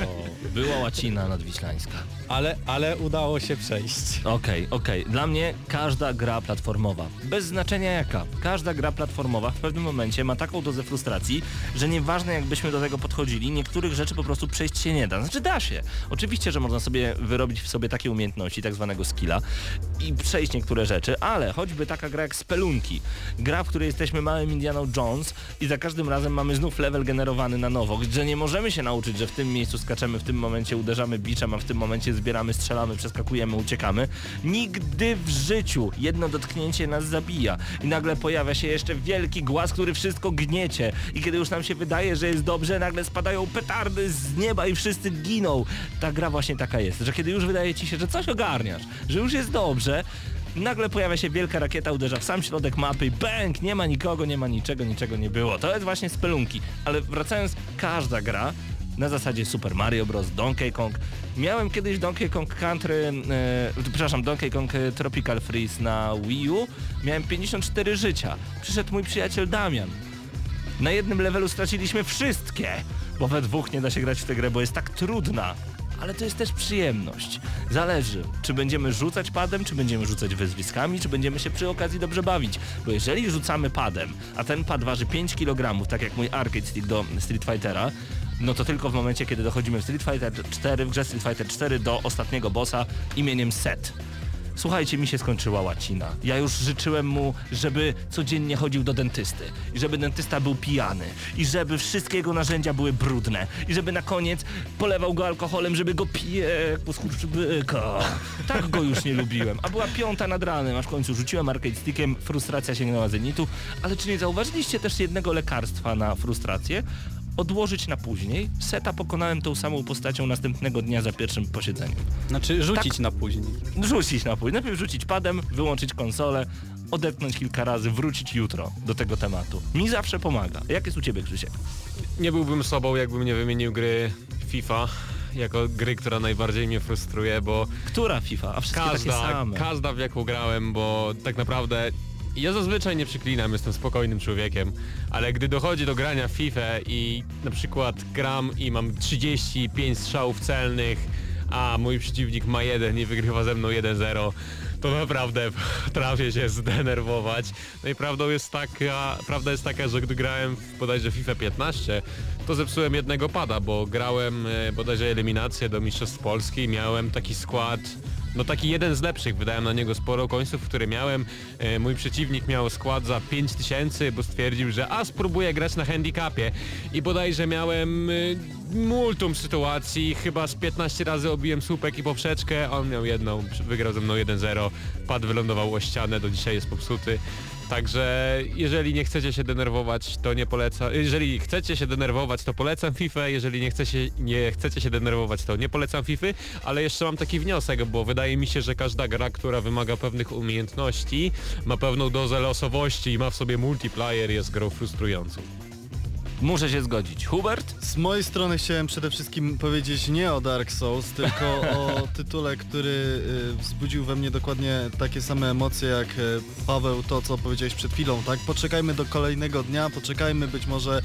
Była łacina nadwiślańska. ale, ale udało się przejść. Okej, okej. Dla mnie każda gra platformowa, bez znaczenia jaka, każda gra platformowa w pewnym momencie ma taką dozę frustracji, że nieważne jakbyśmy do tego podchodzili, niektórych rzeczy po prostu przejść się nie da. Znaczy da się. Oczywiście, że można sobie wyrobić w sobie takie umiejętności, tak zwanego skilla i przejść niektóre rzeczy, ale choćby taka gra jak Spelunki, gra, w której jesteśmy małym Indianą Jones i za każdym razem mamy znów level generowany na nowo, że nie możemy się nauczyć, że w tym miejscu skaczemy, w tym momencie uderzamy biczem, a w tym momencie zbieramy, strzelamy, przeskakujemy, uciekamy. Nigdy w życiu jedno dotknięcie nas zabija i nagle pojawia się jeszcze wielki głaz, który wszystko gniecie i kiedy już nam się wydaje, że jest dobrze, nagle spadają petardy z nieba i wszyscy giną. Ta gra właśnie taka jest, że kiedy już wydaje ci się, że coś ogarniasz, że już jest dobrze, Nagle pojawia się wielka rakieta, uderza w sam środek mapy i bang, nie ma nikogo, nie ma niczego, niczego nie było. To jest właśnie spelunki. Ale wracając, każda gra na zasadzie Super Mario Bros, Donkey Kong. Miałem kiedyś Donkey Kong Country, e, przepraszam, Donkey Kong e, Tropical Freeze na Wii U. Miałem 54 życia. Przyszedł mój przyjaciel Damian. Na jednym levelu straciliśmy wszystkie, bo we dwóch nie da się grać w tę grę, bo jest tak trudna. Ale to jest też przyjemność. Zależy, czy będziemy rzucać padem, czy będziemy rzucać wyzwiskami, czy będziemy się przy okazji dobrze bawić. Bo jeżeli rzucamy padem, a ten pad waży 5 kg, tak jak mój arcade stick do Street Fightera, no to tylko w momencie, kiedy dochodzimy w Street Fighter 4, w grze Street Fighter 4 do ostatniego bossa imieniem Set. Słuchajcie, mi się skończyła łacina. Ja już życzyłem mu, żeby codziennie chodził do dentysty. I żeby dentysta był pijany. I żeby wszystkie jego narzędzia były brudne. I żeby na koniec polewał go alkoholem, żeby go pije poskurczybyka. Tak go już nie lubiłem. A była piąta nad ranem, aż w końcu rzuciłem arcade stickiem, frustracja sięgnęła zenitu. Ale czy nie zauważyliście też jednego lekarstwa na frustrację? Odłożyć na później. Seta pokonałem tą samą postacią następnego dnia za pierwszym posiedzeniem. Znaczy rzucić na później. Rzucić na później. Najpierw rzucić padem, wyłączyć konsolę, odetchnąć kilka razy, wrócić jutro do tego tematu. Mi zawsze pomaga. Jak jest u Ciebie, Krzysiek? Nie byłbym sobą, jakbym nie wymienił gry FIFA jako gry, która najbardziej mnie frustruje, bo Która FIFA? A wszystkie takie każda, same. każda w jaką grałem, bo tak naprawdę ja zazwyczaj nie przyklinam, jestem spokojnym człowiekiem, ale gdy dochodzi do grania w FIFA i na przykład gram i mam 35 strzałów celnych, a mój przeciwnik ma jeden i wygrywa ze mną 1-0, to naprawdę trafię się zdenerwować. No i prawdą jest taka, prawda jest taka, że gdy grałem w bodajże FIFA 15, to zepsułem jednego pada, bo grałem e, bodajże eliminację do Mistrzostw Polski miałem taki skład no taki jeden z lepszych, wydałem na niego sporo końców, które miałem. E, mój przeciwnik miał skład za 5000, bo stwierdził, że a spróbuję grać na handicapie. I bodajże miałem e, multum sytuacji, chyba z 15 razy obiłem słupek i poprzeczkę, on miał jedną, wygrał ze mną 1-0, pad wylądował o ścianę, do dzisiaj jest popsuty. Także jeżeli nie chcecie się denerwować, to nie polecam. Jeżeli chcecie się denerwować, to polecam FIFA. Jeżeli nie chcecie, nie chcecie się denerwować, to nie polecam FIFA. Ale jeszcze mam taki wniosek, bo wydaje mi się, że każda gra, która wymaga pewnych umiejętności, ma pewną dozę losowości i ma w sobie multiplayer, jest grą frustrującą. Muszę się zgodzić. Hubert? Z mojej strony chciałem przede wszystkim powiedzieć nie o Dark Souls, tylko o tytule, który y, wzbudził we mnie dokładnie takie same emocje jak y, Paweł to, co powiedziałeś przed chwilą, tak? Poczekajmy do kolejnego dnia, poczekajmy być może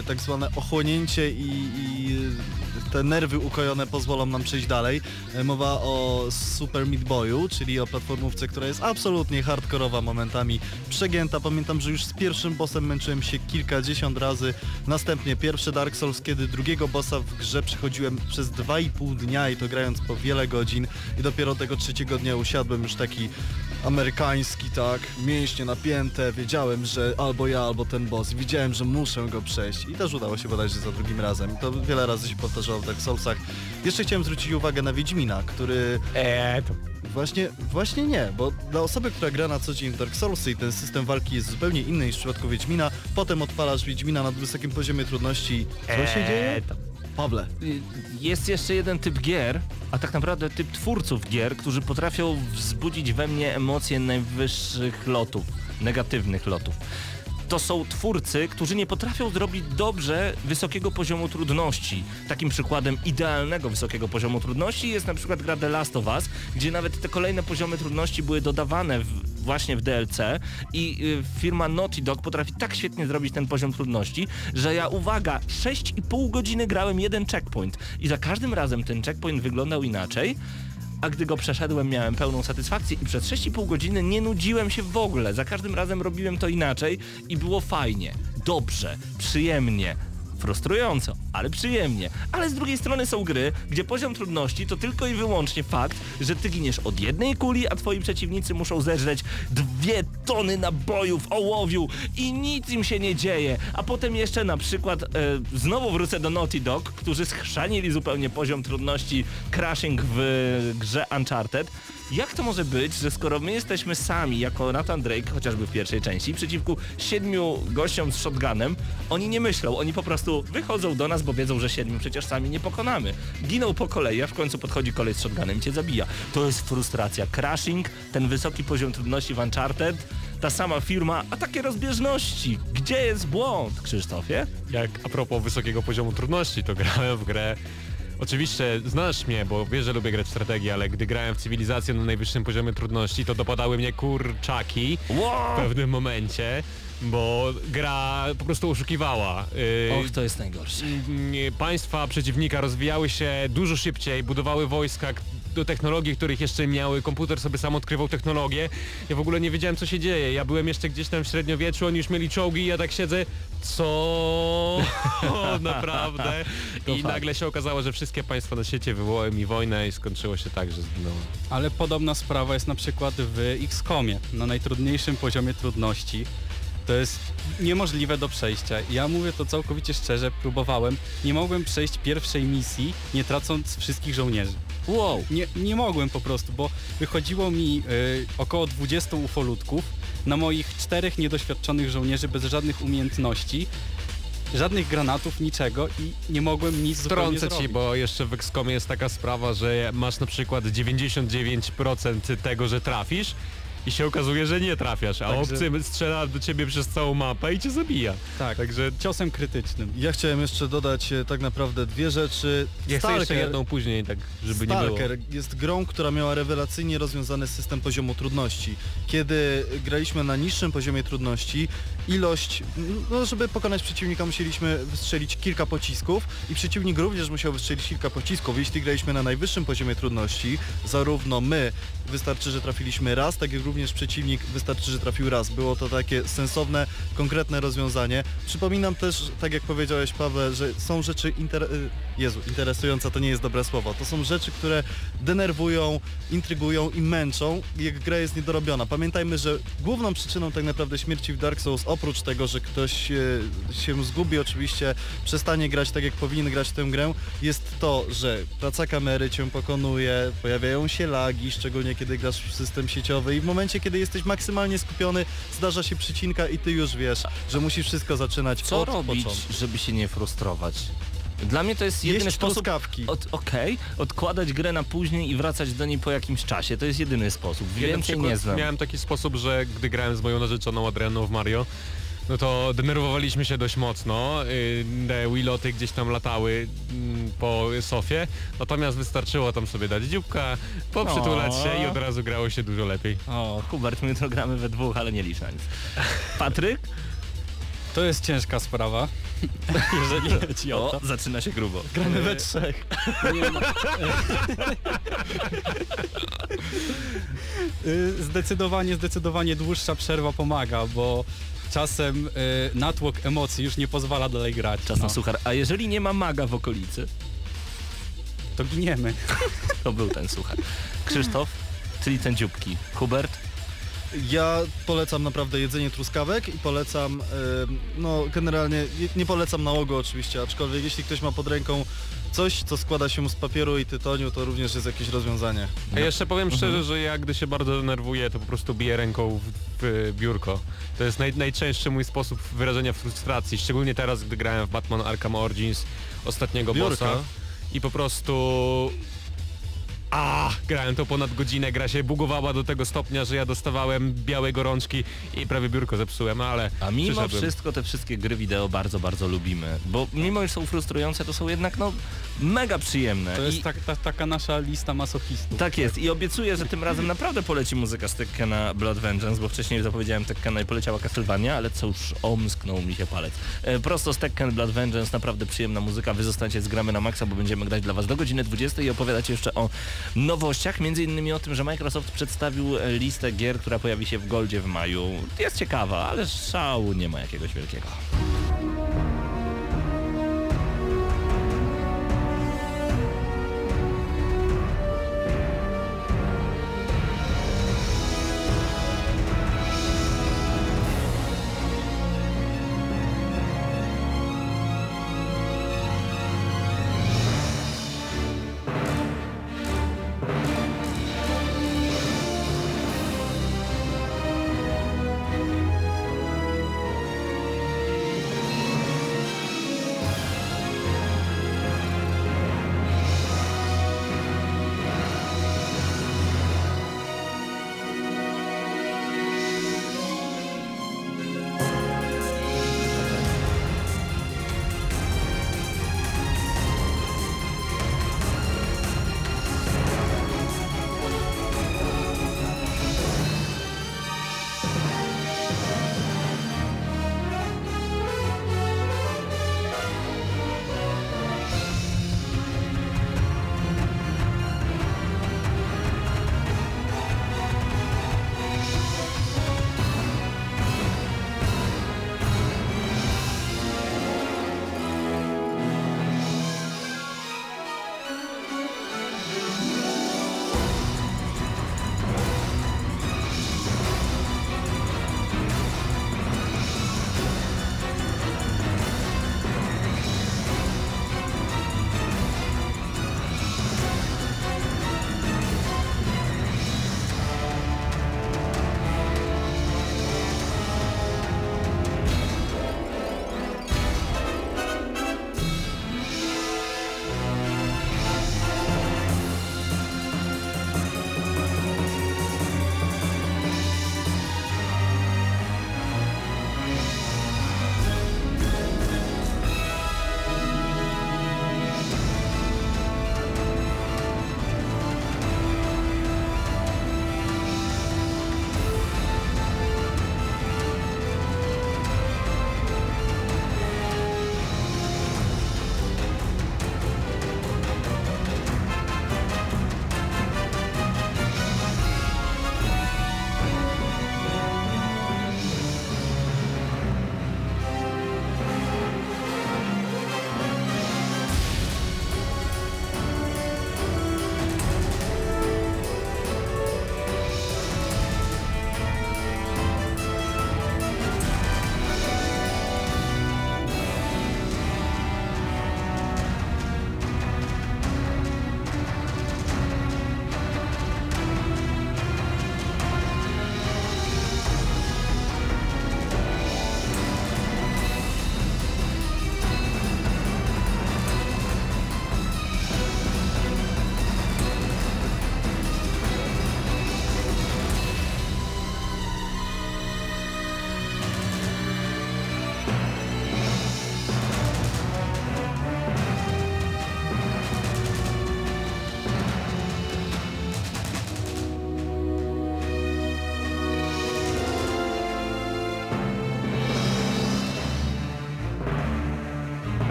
y, tak zwane ochłonięcie i, i te nerwy ukojone pozwolą nam przejść dalej. Mowa o Super Meat Boyu, czyli o platformówce, która jest absolutnie hardkorowa momentami, przegięta. Pamiętam, że już z pierwszym bossem męczyłem się kilkadziesiąt razy, Następnie pierwszy Dark Souls, kiedy drugiego bossa w grze przechodziłem przez 2,5 dnia i to grając po wiele godzin i dopiero tego trzeciego dnia usiadłem już taki amerykański, tak, mięśnie napięte, wiedziałem, że albo ja, albo ten boss, wiedziałem, że muszę go przejść i też udało się bodajże za drugim razem. To wiele razy się powtarzało w Dark Soulsach. Jeszcze chciałem zwrócić uwagę na Wiedźmina, który Eee, to Właśnie, właśnie nie, bo dla osoby, która gra na co dzień w Dark Soulsy i ten system walki jest zupełnie inny niż w przypadku Wiedźmina, potem odpalasz Wiedźmina na wysokim poziomie trudności. Co się dzieje? Eee, to- Pawle. Jest jeszcze jeden typ gier, a tak naprawdę typ twórców gier, którzy potrafią wzbudzić we mnie emocje najwyższych lotów, negatywnych lotów. To są twórcy, którzy nie potrafią zrobić dobrze wysokiego poziomu trudności. Takim przykładem idealnego wysokiego poziomu trudności jest na przykład gra The Last of Us, gdzie nawet te kolejne poziomy trudności były dodawane w, właśnie w DLC i y, firma Naughty Dog potrafi tak świetnie zrobić ten poziom trudności, że ja uwaga, 6,5 godziny grałem jeden checkpoint i za każdym razem ten checkpoint wyglądał inaczej, a gdy go przeszedłem miałem pełną satysfakcję i przez 6,5 godziny nie nudziłem się w ogóle. Za każdym razem robiłem to inaczej i było fajnie, dobrze, przyjemnie. Frustrująco, ale przyjemnie. Ale z drugiej strony są gry, gdzie poziom trudności to tylko i wyłącznie fakt, że ty giniesz od jednej kuli, a twoi przeciwnicy muszą zeżreć dwie tony nabojów, ołowiu i nic im się nie dzieje. A potem jeszcze na przykład, e, znowu wrócę do Naughty Dog, którzy schrzanili zupełnie poziom trudności crashing w grze Uncharted. Jak to może być, że skoro my jesteśmy sami jako Nathan Drake, chociażby w pierwszej części, przeciwku siedmiu gościom z shotgunem, oni nie myślą, oni po prostu wychodzą do nas, bo wiedzą, że siedmiu przecież sami nie pokonamy. Giną po kolei, a w końcu podchodzi kolej z shotgunem i cię zabija. To jest frustracja. Crashing, ten wysoki poziom trudności w Uncharted, ta sama firma, a takie rozbieżności. Gdzie jest błąd, Krzysztofie? jak a propos wysokiego poziomu trudności, to grałem w grę Oczywiście znasz mnie, bo wiesz, że lubię grać w strategię, ale gdy grałem w cywilizację na najwyższym poziomie trudności, to dopadały mnie kurczaki w pewnym momencie, bo gra po prostu oszukiwała. Yy, Och, to jest najgorsze. Mm, państwa przeciwnika rozwijały się dużo szybciej, budowały wojska do technologii, których jeszcze miały, komputer sobie sam odkrywał technologię. Ja w ogóle nie wiedziałem co się dzieje. Ja byłem jeszcze gdzieś tam w średniowieczu, oni już mieli czołgi i ja tak siedzę, co? Naprawdę? I nagle się okazało, że wszystkie państwa na świecie wywołały mi wojnę i skończyło się tak, że zginąłem. Ale podobna sprawa jest na przykład w XCOMie, na najtrudniejszym poziomie trudności. To jest niemożliwe do przejścia. Ja mówię to całkowicie szczerze, próbowałem. Nie mogłem przejść pierwszej misji, nie tracąc wszystkich żołnierzy. Wow! Nie, nie mogłem po prostu, bo wychodziło mi y, około 20 ufolutków na moich czterech niedoświadczonych żołnierzy bez żadnych umiejętności, żadnych granatów, niczego i nie mogłem nic zupełnie Wtrącę ci, zrobić. bo jeszcze w XCOMie jest taka sprawa, że masz na przykład 99% tego, że trafisz i się okazuje, że nie trafiasz, a Także- obcy strzela do ciebie przez całą mapę i cię zabija. Tak, Także ciosem krytycznym. Ja chciałem jeszcze dodać e, tak naprawdę dwie rzeczy. ja chcę jeszcze Stalker- jedną później, tak żeby nie było. Stalker jest grą, która miała rewelacyjnie rozwiązany system poziomu trudności. Kiedy graliśmy na niższym poziomie trudności, ilość, no żeby pokonać przeciwnika musieliśmy wystrzelić kilka pocisków i przeciwnik również musiał wystrzelić kilka pocisków. Jeśli graliśmy na najwyższym poziomie trudności, zarówno my wystarczy, że trafiliśmy raz, tak jak również przeciwnik wystarczy, że trafił raz. Było to takie sensowne, konkretne rozwiązanie. Przypominam też, tak jak powiedziałeś Paweł, że są rzeczy inter... y, Jezu, interesujące to nie jest dobre słowo. To są rzeczy, które denerwują, intrygują i męczą, jak gra jest niedorobiona. Pamiętajmy, że główną przyczyną tak naprawdę śmierci w Dark Souls, oprócz tego, że ktoś e, się zgubi oczywiście, przestanie grać tak jak powinien grać w tę grę, jest to, że praca kamery cię pokonuje, pojawiają się lagi, szczególnie kiedy grasz w system sieciowy i w momencie, kiedy jesteś maksymalnie skupiony, zdarza się przycinka i ty już wiesz, że musisz wszystko zaczynać Co od robić, początku. żeby się nie frustrować? Dla mnie to jest jedyny Jeść sposób... truskawki. Od, Okej, odkładać grę na później i wracać do niej po jakimś czasie. To jest jedyny sposób. Ja Więcej przykład nie znam. Miałem taki sposób, że gdy grałem z moją narzeczoną Adrianą w Mario, no to denerwowaliśmy się dość mocno, yy, te Wiloty gdzieś tam latały mm, po sofie, natomiast wystarczyło tam sobie dać dzióbka, poprzytulać O. się i od razu grało się dużo lepiej. O, Hubert, my jutro gramy we dwóch, ale nie licz na nic. Patryk? To jest ciężka sprawa, jeżeli chodzi o to. Zaczyna się grubo. Gramy we trzech. Nie, no. Y, Zdecydowanie, zdecydowanie dłuższa przerwa pomaga, bo czasem y, natłok emocji już nie pozwala dalej grać. Czas na no, suchar. A jeżeli nie ma maga w okolicy, to giniemy. to był ten suchar. Krzysztof, czyli ten dzióbki. Hubert? Ja polecam naprawdę jedzenie truskawek i polecam, e, no generalnie nie- nie polecam nałogu oczywiście, aczkolwiek jeśli ktoś ma pod ręką coś, co składa się z papieru i tytoniu, to również jest jakieś rozwiązanie. A jeszcze powiem szczerze, że ja gdy się bardzo denerwuję, to po prostu biję ręką w, w biurko. To jest naj, najczęstszy mój sposób wyrażenia frustracji, szczególnie teraz, gdy grałem w Batman Arkham Origins ostatniego Biurko? bossa i po prostu... A, grałem to ponad godzinę, gra się bugowała do tego stopnia, że ja dostawałem białe gorączki i prawie biurko zepsułem, ale A mimo przyszedłem. wszystko te wszystkie gry wideo bardzo, bardzo lubimy, bo mimo, że są frustrujące, to są jednak no mega przyjemne. To jest I... tak, ta, taka nasza lista masochistów. Tak jest i obiecuję, że tym razem naprawdę poleci muzyka z Tekkena Blood Vengeance, bo wcześniej zapowiedziałem Tekkena i poleciała Castlevania, ale cóż, omsknął mi się palec. E, prosto z Tekken Blood Vengeance, naprawdę przyjemna muzyka, wy zostańcie z gramy na maksa, bo będziemy grać dla was do godziny 20 i opowiadać jeszcze o nowościach, między innymi o tym, że Microsoft przedstawił e, listę gier, która pojawi się w Goldzie w maju. Jest ciekawa, ale szału nie ma jakiegoś wielkiego.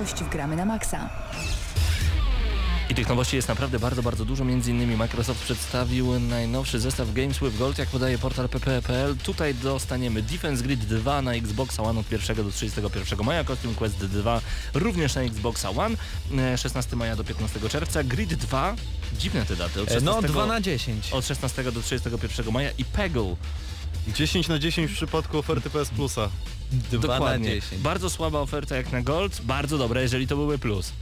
Nowość w Gramy na Maxa. I tych nowości jest naprawdę bardzo, bardzo dużo. Między innymi Microsoft przedstawił najnowszy zestaw Games with Gold, jak podaje portal pp.pl. Tutaj dostaniemy Defense Grid 2 na Xbox One od 1 do 31 maja, Costume Quest 2 również na Xbox One, e, 16 maja do 15 czerwca, Grid 2, dziwne te daty, od E, 16, No 2 na 10. od 16 do 31 maja i Peggle 10 na 10 w przypadku oferty PS Plusa. 2 na Dokładnie. 10. Bardzo słaba oferta jak na Gold, bardzo dobra, jeżeli to były plus.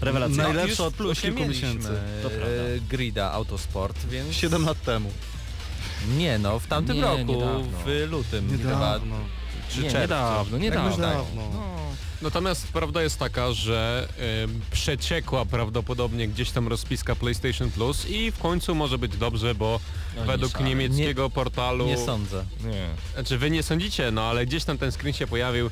Rewelacja. Najlepsza Już od w plusie kilku miesięcy. To prawda. e, Grida Autosport, więc... 7 lat temu. Nie no, w tamtym Nie, roku, niedawno. w lutym chyba, Niedawno. czy Nie, czerwcu. niedawno, tak. Niedawno. No. Natomiast prawda jest taka, że ym, przeciekła prawdopodobnie gdzieś tam rozpiska PlayStation Plus i w końcu może być dobrze, bo No według nie niemieckiego portalu... Nie sądzę. Nie. Znaczy wy nie sądzicie, no ale gdzieś tam ten screen się pojawił.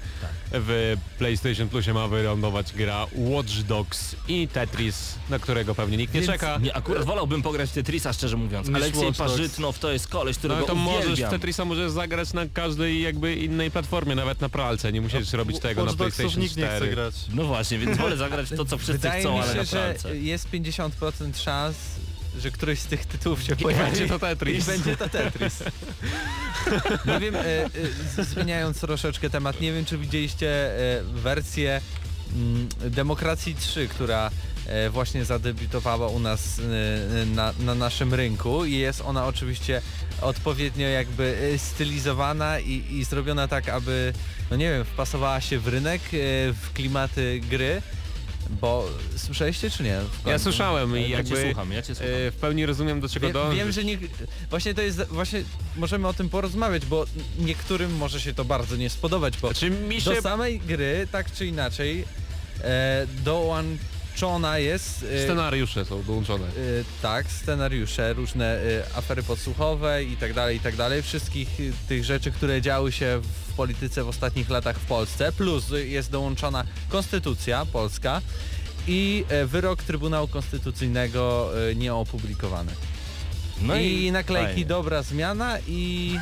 W PlayStation Plusie ma wylądować gra Watch Dogs i Tetris, na którego pewnie nikt nie Więc czeka. Nie, akurat wolałbym pograć w Tetrisa, szczerze mówiąc. Niż Aleksiej Watch Dogs. Parzytnow to jest koleś, No którego ale to możesz uwielbiam. Tetrisa możesz zagrać na każdej jakby innej platformie, nawet na pralce, nie musisz robić tego na Watch Dogsów PlayStation nikt nie chce 4. grać. No właśnie, więc wolę zagrać w to, co wszyscy Wydaje chcą, mi ale się, na że pralce. jest 50% szans, że któryś z tych tytułów się I pojawi. będzie to Tetris. I będzie to Tetris. nie wiem, e, e, zmieniając troszeczkę temat, nie wiem czy widzieliście e, wersję mm, Demokracji 3, która e, właśnie zadebiutowała u nas e, na, na naszym rynku i jest ona oczywiście odpowiednio jakby e, stylizowana i, i zrobiona tak, aby, no nie wiem, wpasowała się w rynek, w klimaty gry. Bo słyszeliście czy nie? Ja słyszałem i Ja cię jakby słucham, ja cię słucham. e, w pełni rozumiem do czego Wie, dążysz. wiem, że nie, właśnie to jest, właśnie możemy o tym porozmawiać, bo niektórym może się to bardzo nie spodobać, bo Znaczy mi się... do samej gry, tak czy inaczej, e, dołączona jest... E, Scenariusze są dołączone. e, tak, scenariusze, różne e, afery podsłuchowe i tak dalej, i tak dalej, wszystkich tych rzeczy, które działy się w polityce w ostatnich latach w Polsce, plus jest dołączona konstytucja polska i e, wyrok Trybunału Konstytucyjnego e, nieopublikowany. No I, naklejki fajnie. dobra zmiana i,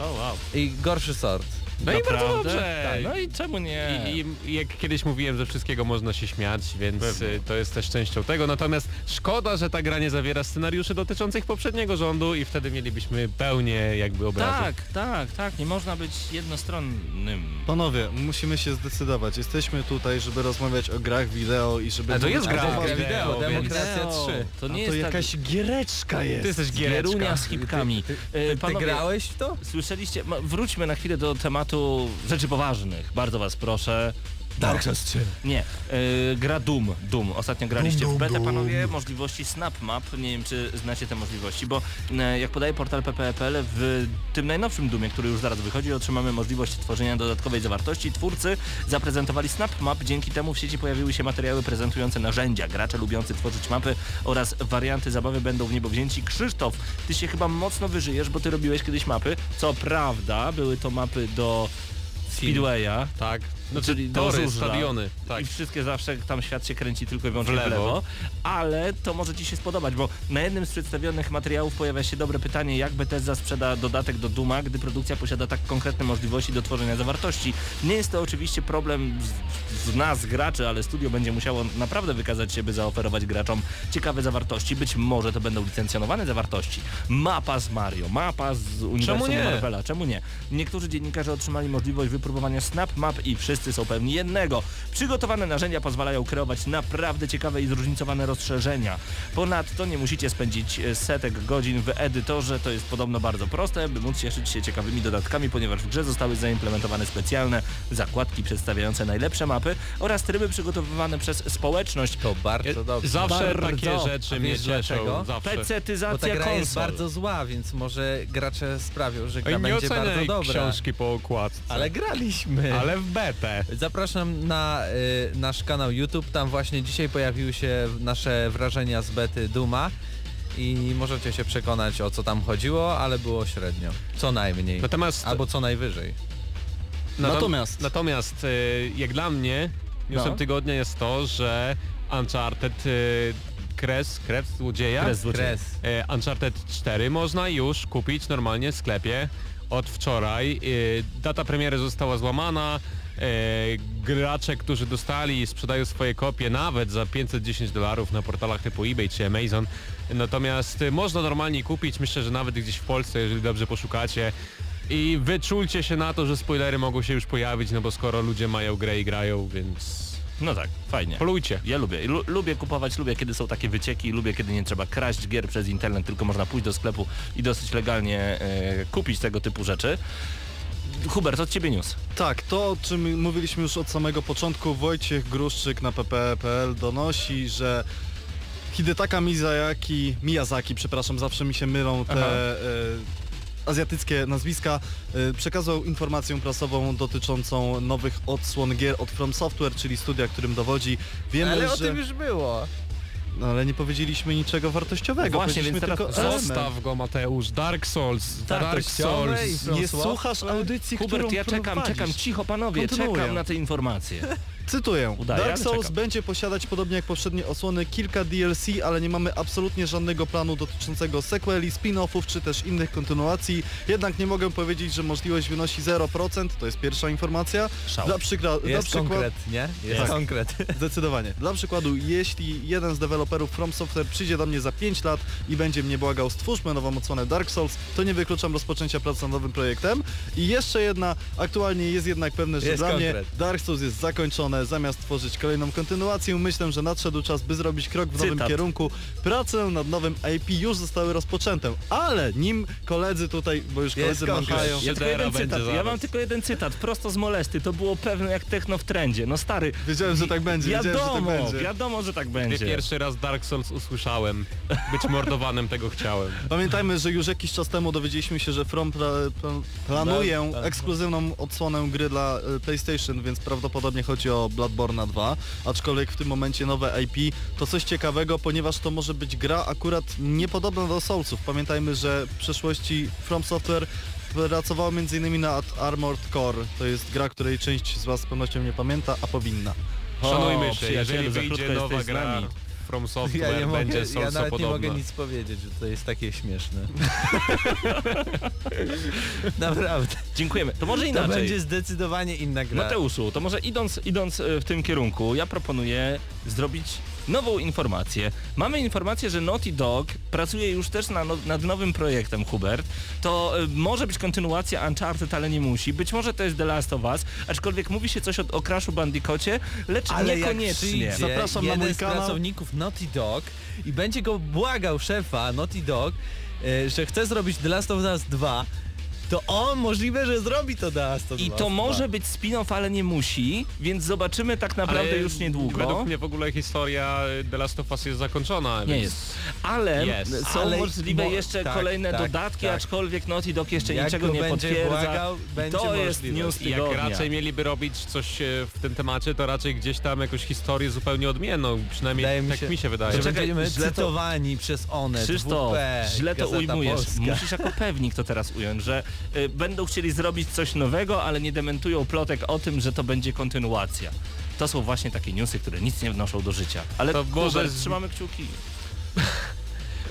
O, wow. i gorszy sort. No i bardzo Naprawdę? dobrze. Tak, no i czemu nie? I, I jak kiedyś mówiłem, że wszystkiego można się śmiać, więc Pewnie. y, to jest też częścią tego. Natomiast szkoda, że ta gra nie zawiera scenariuszy dotyczących poprzedniego rządu i wtedy mielibyśmy pełnię jakby obrazu. Tak, tak, tak, nie można być jednostronnym. Panowie, musimy się zdecydować. Jesteśmy tutaj, żeby rozmawiać o grach wideo i żeby... Ale to jest gra poważnych- wideo, wideo, Demokracja 3. To A nie to jest jakaś tak... giereczka jest. Ty jesteś giereczka. Gierunia z hipkami. E, Ty Panowie, grałeś w to? słyszeliście, wróćmy na chwilę do tematu rzeczy poważnych. Bardzo was proszę. Dark Souls 3. Nie, e, gra Doom. Doom. Ostatnio graliście Doom, w betę, panowie, możliwości Snap Map. Nie wiem, czy znacie te możliwości, bo e, jak podaje portal pp.pl, w tym najnowszym Doomie, który już zaraz wychodzi, otrzymamy możliwość tworzenia dodatkowej zawartości. Twórcy zaprezentowali Snap Map, dzięki temu w sieci pojawiły się materiały prezentujące narzędzia. Gracze lubiący tworzyć mapy oraz warianty zabawy będą w niebo wzięci. Krzysztof, ty się chyba mocno wyżyjesz, bo ty robiłeś kiedyś mapy. Co prawda, były to mapy do Speedwaya, Tak. Znaczy, Czyli tory, stadiony. Tak. i wszystkie zawsze tam świat się kręci tylko i wyłącznie w W lewo. lewo. ale to może Ci się spodobać, bo na jednym z przedstawionych materiałów pojawia się dobre pytanie, jak Bethesda sprzeda dodatek do Duma, gdy produkcja posiada tak konkretne możliwości do tworzenia zawartości. Nie jest to oczywiście problem z, z nas, graczy, ale studio będzie musiało naprawdę wykazać się, by zaoferować graczom ciekawe zawartości. Być może to będą licencjonowane zawartości. Mapa z Mario, mapa z uniwersum nie? Marvela. Czemu nie? Niektórzy dziennikarze otrzymali możliwość wypróbowania Snap Map i wszyscy są pewni jednego. Przygotowane narzędzia pozwalają kreować naprawdę ciekawe i zróżnicowane rozszerzenia. Ponadto nie musicie spędzić e, setek godzin w edytorze, to jest podobno bardzo proste, by móc cieszyć się ciekawymi dodatkami, ponieważ w grze zostały zaimplementowane specjalne zakładki przedstawiające najlepsze mapy oraz tryby przygotowywane przez społeczność. To bardzo dobrze. Zawsze Bardzo. takie rzeczy A mnie cieszą. Bo ta Pecetyzacja gra jest bardzo zła, więc może gracze sprawią, że gra będzie bardzo dobra. książki po okładce. Ale graliśmy. Ale w betę. Zapraszam na y, nasz kanał YouTube, tam właśnie dzisiaj pojawiły się nasze wrażenia z bety Duma i możecie się przekonać o co tam chodziło, ale było średnio. Co najmniej. Natomiast, Albo co najwyżej. natom- Natomiast- natomiast y, jak dla mnie newsem No. tygodnia jest to, że Uncharted y, Kres, Kres Złodzieja? Kres Złodzieja. Kres. E, Uncharted 4 można już kupić normalnie w sklepie od wczoraj. Y, Data premiery została złamana. E, Gracze, którzy dostali, sprzedają swoje kopie nawet za 510 dolarów na portalach typu eBay czy Amazon. Natomiast y, można normalnie kupić, myślę, że nawet gdzieś w Polsce, jeżeli dobrze poszukacie. I wyczulcie się na to, że spoilery mogą się już pojawić, no bo skoro ludzie mają grę i grają, więc No tak, fajnie. polujcie. Ja lubię. Lu lubię kupować, lubię kiedy są takie wycieki, lubię kiedy nie trzeba kraść gier przez internet, tylko można pójść do sklepu i dosyć legalnie e, kupić tego typu rzeczy. Hubert, od ciebie news. Tak, to o czym mówiliśmy już od samego początku, Wojciech Gruszczyk na pp.pl donosi, że Hidetaka Miyazaki, Miyazaki, przepraszam, zawsze mi się mylą te e, azjatyckie nazwiska, e, przekazał informację prasową dotyczącą nowych odsłon gier od From Software, czyli studia, którym dowodzi. Wiemy, Ale że... o tym już było. No ale nie powiedzieliśmy niczego wartościowego, Właśnie, więc teraz tylko. Zostaw go Mateusz, Dark Souls, Dark wartościowe i Souls. From Nie słuchasz audycji, Hubert, którą ja czekam, czekam, cicho panowie, Kontynuuję. czekam na te informacje. Cytuję. Udaje, Dark Souls czekam. będzie posiadać podobnie jak poprzednie osłony kilka DLC, ale nie mamy absolutnie żadnego planu dotyczącego sequeli, spin-offów czy też innych kontynuacji. Jednak nie mogę powiedzieć, że możliwość wynosi 0%, to jest pierwsza informacja. Szał. Dla, przykra- dla Jest przykładu konkret, nie? Jest Tak. konkret. Zdecydowanie. Dla przykładu, jeśli jeden z deweloperów From Software przyjdzie do mnie za 5 lat i będzie mnie błagał, stwórzmy nową odsłonę Dark Souls, to nie wykluczam rozpoczęcia pracy nad nowym projektem. I jeszcze jedna, aktualnie jest jednak pewne, że Jest dla konkret. mnie Dark Souls jest zakończone. Zamiast tworzyć kolejną kontynuację, myślę, że nadszedł czas, by zrobić krok w nowym Cytat. kierunku. Prace nad nowym IP już zostały rozpoczęte, ale nim koledzy tutaj, bo już koledzy machają... Ja tylko jeden cytat, ja mam tylko jeden cytat, prosto z molesty, to było pewne jak techno w trendzie. No stary, Wiedziałem, że tak będzie, wiedziałem, że tak wiadomo, będzie. wiadomo, że tak Gdy będzie. pierwszy raz Dark Souls usłyszałem, być mordowanym tego chciałem. Pamiętajmy, że już jakiś czas temu dowiedzieliśmy się, że From pra, pra, planuje Tak, tak. ekskluzywną odsłonę gry dla e, PlayStation, więc prawdopodobnie chodzi o Bloodborne 2, aczkolwiek w tym momencie nowe IP to coś ciekawego, ponieważ to może być gra akurat niepodobna do Soulsów. Pamiętajmy, że w przeszłości From Software pracowało m.in. nad Armored Core. To jest gra, której część z Was z pewnością nie pamięta, a powinna. Szanujmy się, jeżeli wyjdzie nowa gra. From Software, Ja, nie mogę, będzie ja nawet nie mogę nic powiedzieć, że to jest takie śmieszne. Naprawdę. Dziękujemy. To może To inaczej. będzie zdecydowanie inna gra. Mateuszu, to może idąc, idąc e, w tym kierunku, ja proponuję zrobić nową informację. Mamy informację, że Naughty Dog pracuje już też na, no, nad nowym projektem, Hubert. To e, może być kontynuacja Uncharted, ale nie musi. Być może to jest The Last of Us, aczkolwiek mówi się coś o, o Crashu Bandicocie, lecz Ale jak niekoniecznie. przyjdzie Zapraszam na jeden mój z kanał. pracowników Naughty Dog i będzie go błagał szefa Naughty Dog, e, że chce zrobić The Last of Us 2, to on możliwe, że zrobi to The Last of I Us to 2. może być spin-off, ale nie musi, więc zobaczymy tak naprawdę Ale już niedługo. Według mnie w ogóle historia The Last of Us jest zakończona. Nie więc... jest. Ale Jest. są Ale możliwe mo- jeszcze tak, kolejne tak, dodatki, tak. aczkolwiek Naughty Dog jeszcze Jak niczego go nie będzie potwierdza. błagał, I będzie to jest możliwe. news I jak raczej mieliby robić coś e, w tym temacie, to raczej gdzieś tam jakąś historię zupełnie odmienną. Przynajmniej Wydaje mi tak się- mi się wydaje. Że Czekaj, będziemy źle to- cytowani przez one, Krzysztof, WP, źle to ujmujesz. Polska. Musisz jako pewnik to teraz ująć, że będą chcieli zrobić coś nowego, ale nie dementują plotek o tym, że to będzie kontynuacja. To są właśnie takie newsy, które nic nie wnoszą do życia. Ale To to może może z- trzymamy kciuki.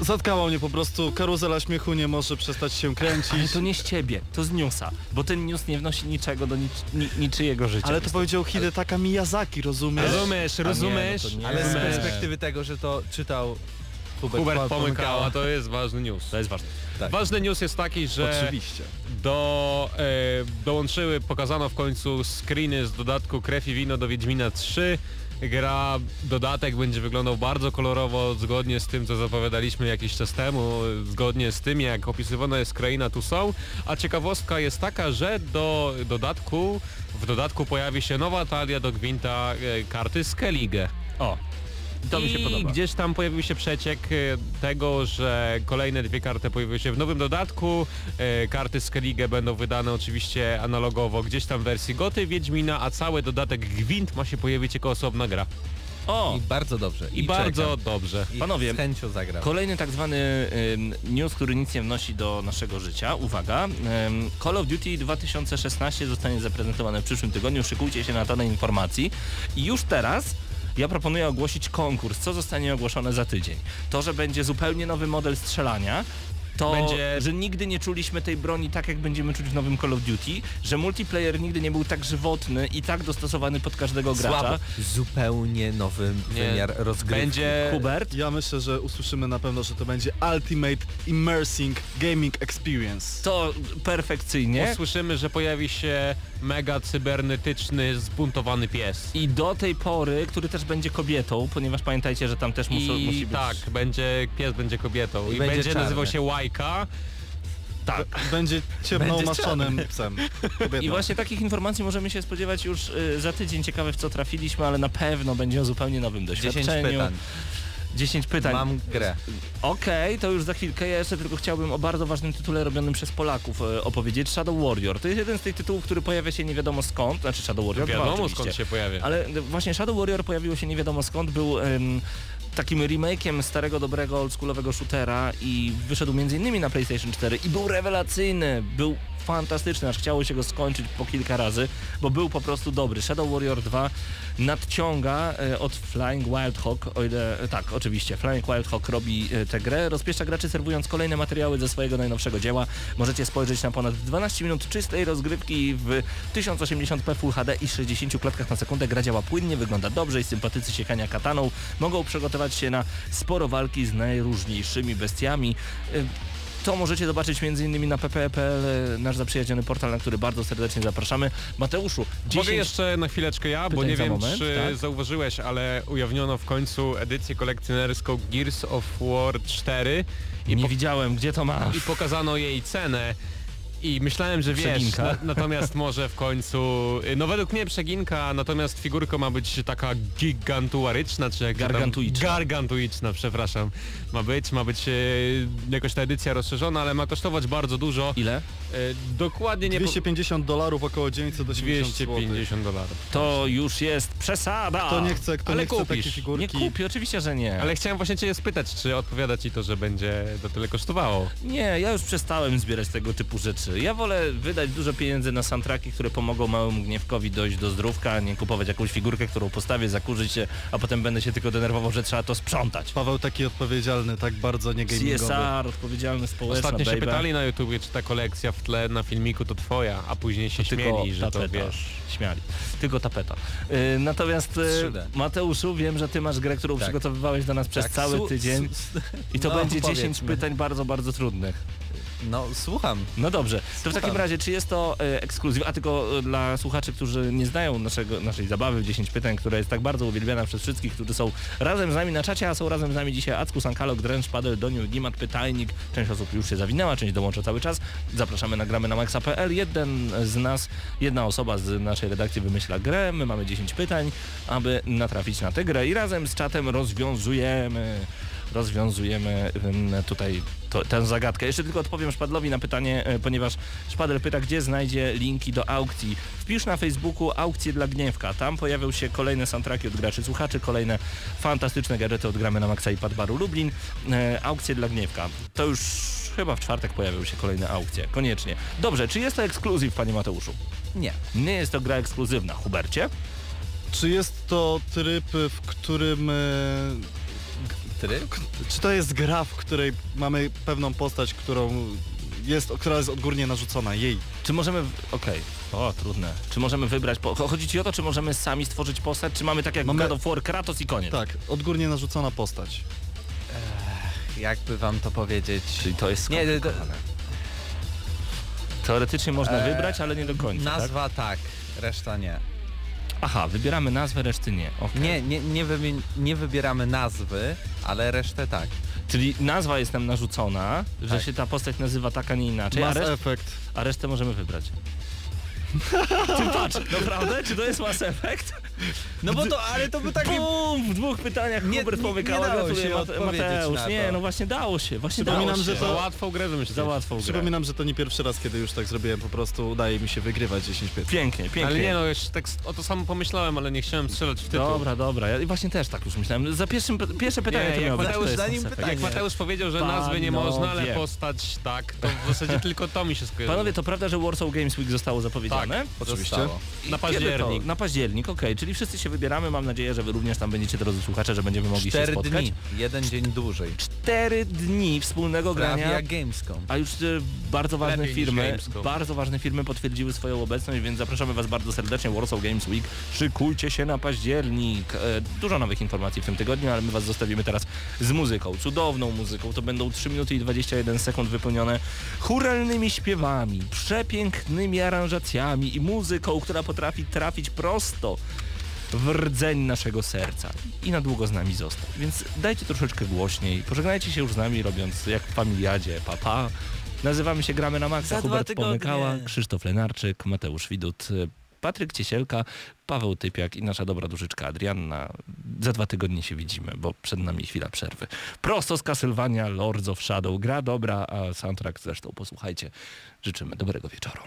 Zatkała mnie po prostu, karuzela śmiechu nie może przestać się kręcić. Ale to nie z ciebie, to z newsa, bo ten news nie wnosi niczego do nic, ni, niczyjego życia. Ale to powiedział Hidetaka Miyazaki, rozumiesz? Rozumiesz, A nie, rozumiesz? no nie. Ale z perspektywy tego, że to czytał Hubert, Hubert Pom- Pomykała, to jest ważny news. To jest ważne. Tak. Ważny news jest taki, że Oczywiście. do, e, dołączyły, pokazano w końcu screeny z dodatku Krew i Wino do Wiedźmina 3. Gra, dodatek będzie wyglądał bardzo kolorowo, zgodnie z tym, co zapowiadaliśmy jakiś czas temu, zgodnie z tym, jak opisywana jest kraina tu są. A ciekawostka jest taka, że do dodatku, w dodatku pojawi się nowa talia do Gwinta e, karty Skellige. O, to mi się I podoba. gdzieś tam pojawił się przeciek e, tego, że kolejne dwie karty pojawiły się w nowym dodatku. E, Karty Skellige będą wydane oczywiście analogowo gdzieś tam w wersji Goty Wiedźmina, a cały dodatek Gwint ma się pojawić jako osobna gra. O, I bardzo dobrze. I, bardzo czekam. dobrze. I Panowie, z chęcią zagram. Kolejny tak zwany news, który nic nie wnosi do naszego życia. Uwaga, Call of Duty 2016 zostanie zaprezentowane w przyszłym tygodniu. Szykujcie się na tonę informacji. I już teraz ja proponuję ogłosić konkurs, co zostanie ogłoszone za tydzień. To, że będzie zupełnie nowy model strzelania to, Będzie- że nigdy nie czuliśmy tej broni tak, jak będziemy czuć w nowym Call of Duty, że multiplayer nigdy nie był tak żywotny i tak dostosowany pod każdego gracza. Słabo. Zupełnie nowy Nie. wymiar rozgrywki. Będzie... Hubert? Ja myślę, że usłyszymy na pewno, że to będzie Ultimate Immersing Gaming Experience. To perfekcyjnie. Usłyszymy, że pojawi się mega cybernetyczny, zbuntowany pies. I do tej pory, który też będzie kobietą, ponieważ pamiętajcie, że tam też muszą, I musi być... tak, będzie, pies będzie kobietą. I, będzie będzie, czarny. nazywał się Tak. Będzie ciemno Będzie umaszonym psem. Kobietą. I właśnie takich informacji możemy się spodziewać już y, za tydzień. Ciekawe w co trafiliśmy, ale na pewno będzie o zupełnie nowym 10 doświadczeniu. pytań. 10 pytań. Mam grę. Okej, to już za chwilkę. Ja jeszcze tylko chciałbym o bardzo ważnym tytule robionym przez Polaków e, opowiedzieć. Shadow Warrior. To jest jeden z tych tytułów, który pojawia się nie wiadomo skąd. Znaczy Shadow Warrior 2 Wiadomo oczywiście. skąd się pojawia. Ale e, właśnie Shadow Warrior pojawiło się nie wiadomo skąd. Był em, takim remake'iem starego, dobrego, oldschoolowego shootera i wyszedł m.in. na PlayStation 4 i był rewelacyjny. Był fantastyczny, aż chciało się go skończyć po kilka razy, bo był po prostu dobry. Shadow Warrior 2 nadciąga e, od Flying Wild Hawk, o ile, e, tak, oczywiście, Flying Wild Hawk robi e, tę grę, rozpieszcza graczy serwując kolejne materiały ze swojego najnowszego dzieła. Możecie spojrzeć na ponad 12 minut czystej rozgrywki w 1080p Full HD i 60 klatkach na sekundę. Gra działa płynnie, wygląda dobrze i sympatycy siekania kataną mogą przygotować się na sporo walki z najróżniejszymi bestiami. To możecie zobaczyć m.in. na pp.pl, e, nasz zaprzyjaźniony portal, na który bardzo serdecznie zapraszamy. Mateuszu, 10... Mogę jeszcze na chwileczkę ja, bo nie wiem moment, czy tak. zauważyłeś, ale ujawniono w końcu edycję kolekcjonerską Gears of War 4 i, Nie po, widziałem, gdzie to masz. i pokazano jej cenę. I myślałem, że wiesz, Przeginka. na, natomiast może w końcu, y, no według mnie przeginka, natomiast figurka ma być taka gigantuaryczna, czy jak to tam- Gargantuiczna. Gargantuiczna, przepraszam. Ma być, ma być y, jakoś ta edycja rozszerzona, ale ma kosztować bardzo dużo. Ile? Y, dokładnie nie... po- 250 dolarów, około 980 zł. 250 dolarów. To już jest przesada. Kto nie chce, kto Ale nie chce kupisz. takiej figurki. Nie kupi, oczywiście, że nie. Ale chciałem właśnie cię spytać, czy odpowiada ci to, że będzie to tyle kosztowało? Nie, ja już przestałem zbierać tego typu rzeczy. Ja wolę wydać dużo pieniędzy na soundtracki, które pomogą małemu gniewkowi dojść do zdrówka, a nie kupować jakąś figurkę, którą postawię, zakurzyć się, a potem będę się tylko denerwował, że trzeba to sprzątać. Paweł taki odpowiedzialny, tak bardzo nie gamingowy. CSR, odpowiedzialny społeczna, Ostatnio się baby. pytali na YouTubie, czy ta kolekcja w tle na filmiku to twoja, a później się To tylko śmieli, że to tapeta. wiesz. Śmiali. Tylko tapeta. Yy, natomiast yy, 3D. Mateuszu, wiem, że ty masz grę, którą Tak. przygotowywałeś do nas przez Tak, cały tydzień i to no, będzie 10 powiedzmy. pytań bardzo, bardzo trudnych. No słucham. No dobrze, to w Słucham. takim razie, czy jest to e, ekskluzyw, a tylko e, dla słuchaczy, którzy nie znają naszego, naszej zabawy w 10 pytań, która jest tak bardzo uwielbiana przez wszystkich, którzy są razem z nami na czacie, a są razem z nami dzisiaj Acku, Sankalok, Dręcz, Padel, Doniu, Gimat, Pytajnik. Część osób już się zawinęła, część dołącza cały czas. Zapraszamy na gramy na maxa.pl. Jeden z nas, jedna osoba z naszej redakcji wymyśla grę, my mamy 10 pytań, aby natrafić na tę grę i razem z czatem rozwiązujemy rozwiązujemy tutaj to, tę zagadkę. Jeszcze tylko odpowiem Szpadlowi na pytanie, e, ponieważ Szpadel pyta, gdzie znajdzie linki do aukcji. Wpisz na Facebooku aukcje dla Gniewka. Tam pojawią się kolejne soundtracki od graczy słuchaczy, kolejne fantastyczne gadżety od gramy na Maxa i Padbaru Lublin. E, aukcje dla Gniewka. To już chyba w czwartek pojawią się kolejne aukcje. Koniecznie. Dobrze, czy jest to ekskluzyw, panie Mateuszu? Nie. Nie jest to gra ekskluzywna. Hubercie? Czy jest to tryb, w którym... Tryb? Czy to jest gra, w której mamy pewną postać, którą jest, która jest odgórnie narzucona jej? Czy możemy... Okej. O, trudne. Czy możemy wybrać... Po... Chodzi ci o to, czy możemy sami stworzyć postać, czy mamy tak jak Mamy- God of War, Kratos i koniec? Tak, odgórnie narzucona postać. Jakby wam to powiedzieć? Czyli to jest Nie, to- skomplikowane. Teoretycznie można Eee, wybrać, ale nie do końca, tak? Nazwa tak, reszta nie. Aha, wybieramy nazwę, reszty nie. Okej. Nie, nie, nie, wymi- nie wybieramy nazwy, ale resztę tak. Czyli nazwa jest nam narzucona, że Tak. się ta postać nazywa tak, a nie inaczej, a, Mass reszt... Effect. a resztę możemy wybrać. Ty patrz, naprawdę? Czy to jest Mass Effect? No bo to, ale to by taki... Bum! W dwóch pytaniach Nie- Hubert nie- pomykała. nie dało Gratuluję, Mateusz. Nie, no właśnie dało się, właśnie dało Przypominam, się. że Za to- łatwą grę wymyślić. Za łatwą grę. Przypominam, że to nie pierwszy raz, kiedy już tak zrobiłem, po prostu udaje mi się wygrywać 10 pytań. Pięknie, pięknie. Ale nie no, jeszcze tak o to samo pomyślałem, ale nie chciałem strzelać w tytuł. Dobra, dobra. Ja właśnie też tak już myślałem. Za pierwszym, pierwsze pytanie Nie, to być, Mateusz zanim pytanie. Jak Mateusz powiedział, że nazwy nie można, ale postać tak, to w zasadzie tylko to mi się skojarzyło. Panowie, to prawda, że Warsaw Games Week zostało zapowiedziane? Oczywiście. Zostało. na październik. Na październik, okej. Czyli wszyscy się wybieramy. Mam nadzieję, że wy również tam będziecie, drodzy słuchacze, że będziemy mogli się Cztery spotkać. dni, jeden dzień dłużej. Cztery dni wspólnego grania. Prawie jak Gamescom. A już e, bardzo ważne Lepiej firmy, bardzo ważne firmy potwierdziły swoją obecność, więc zapraszamy Was bardzo serdecznie. Warsaw Games Week. Szykujcie się na październik. E, Dużo nowych informacji w tym tygodniu, ale my Was zostawimy teraz z muzyką. Cudowną muzyką. To będą 3 minuty i 21 sekund wypełnione churalnymi śpiewami, przepięknymi aranżacjami i muzyką, która potrafi trafić prosto w rdzeń naszego serca i na długo z nami zostać. Więc dajcie troszeczkę głośniej, pożegnajcie się już z nami robiąc jak w familiadzie, papa. Pa. Nazywamy się Gramy na Maxa, Za Hubert. Pomykała, Krzysztof Lenarczyk, Mateusz Widut, y, Patryk Ciesielka, Paweł Typiak i nasza dobra duszyczka Adrianna. Za dwa tygodnie się widzimy, bo przed nami chwila przerwy. Prosto z Castlevania, Lords of Shadow. Gra dobra, a soundtrack zresztą posłuchajcie. Życzymy dobrego wieczoru.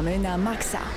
Gramy na maksa.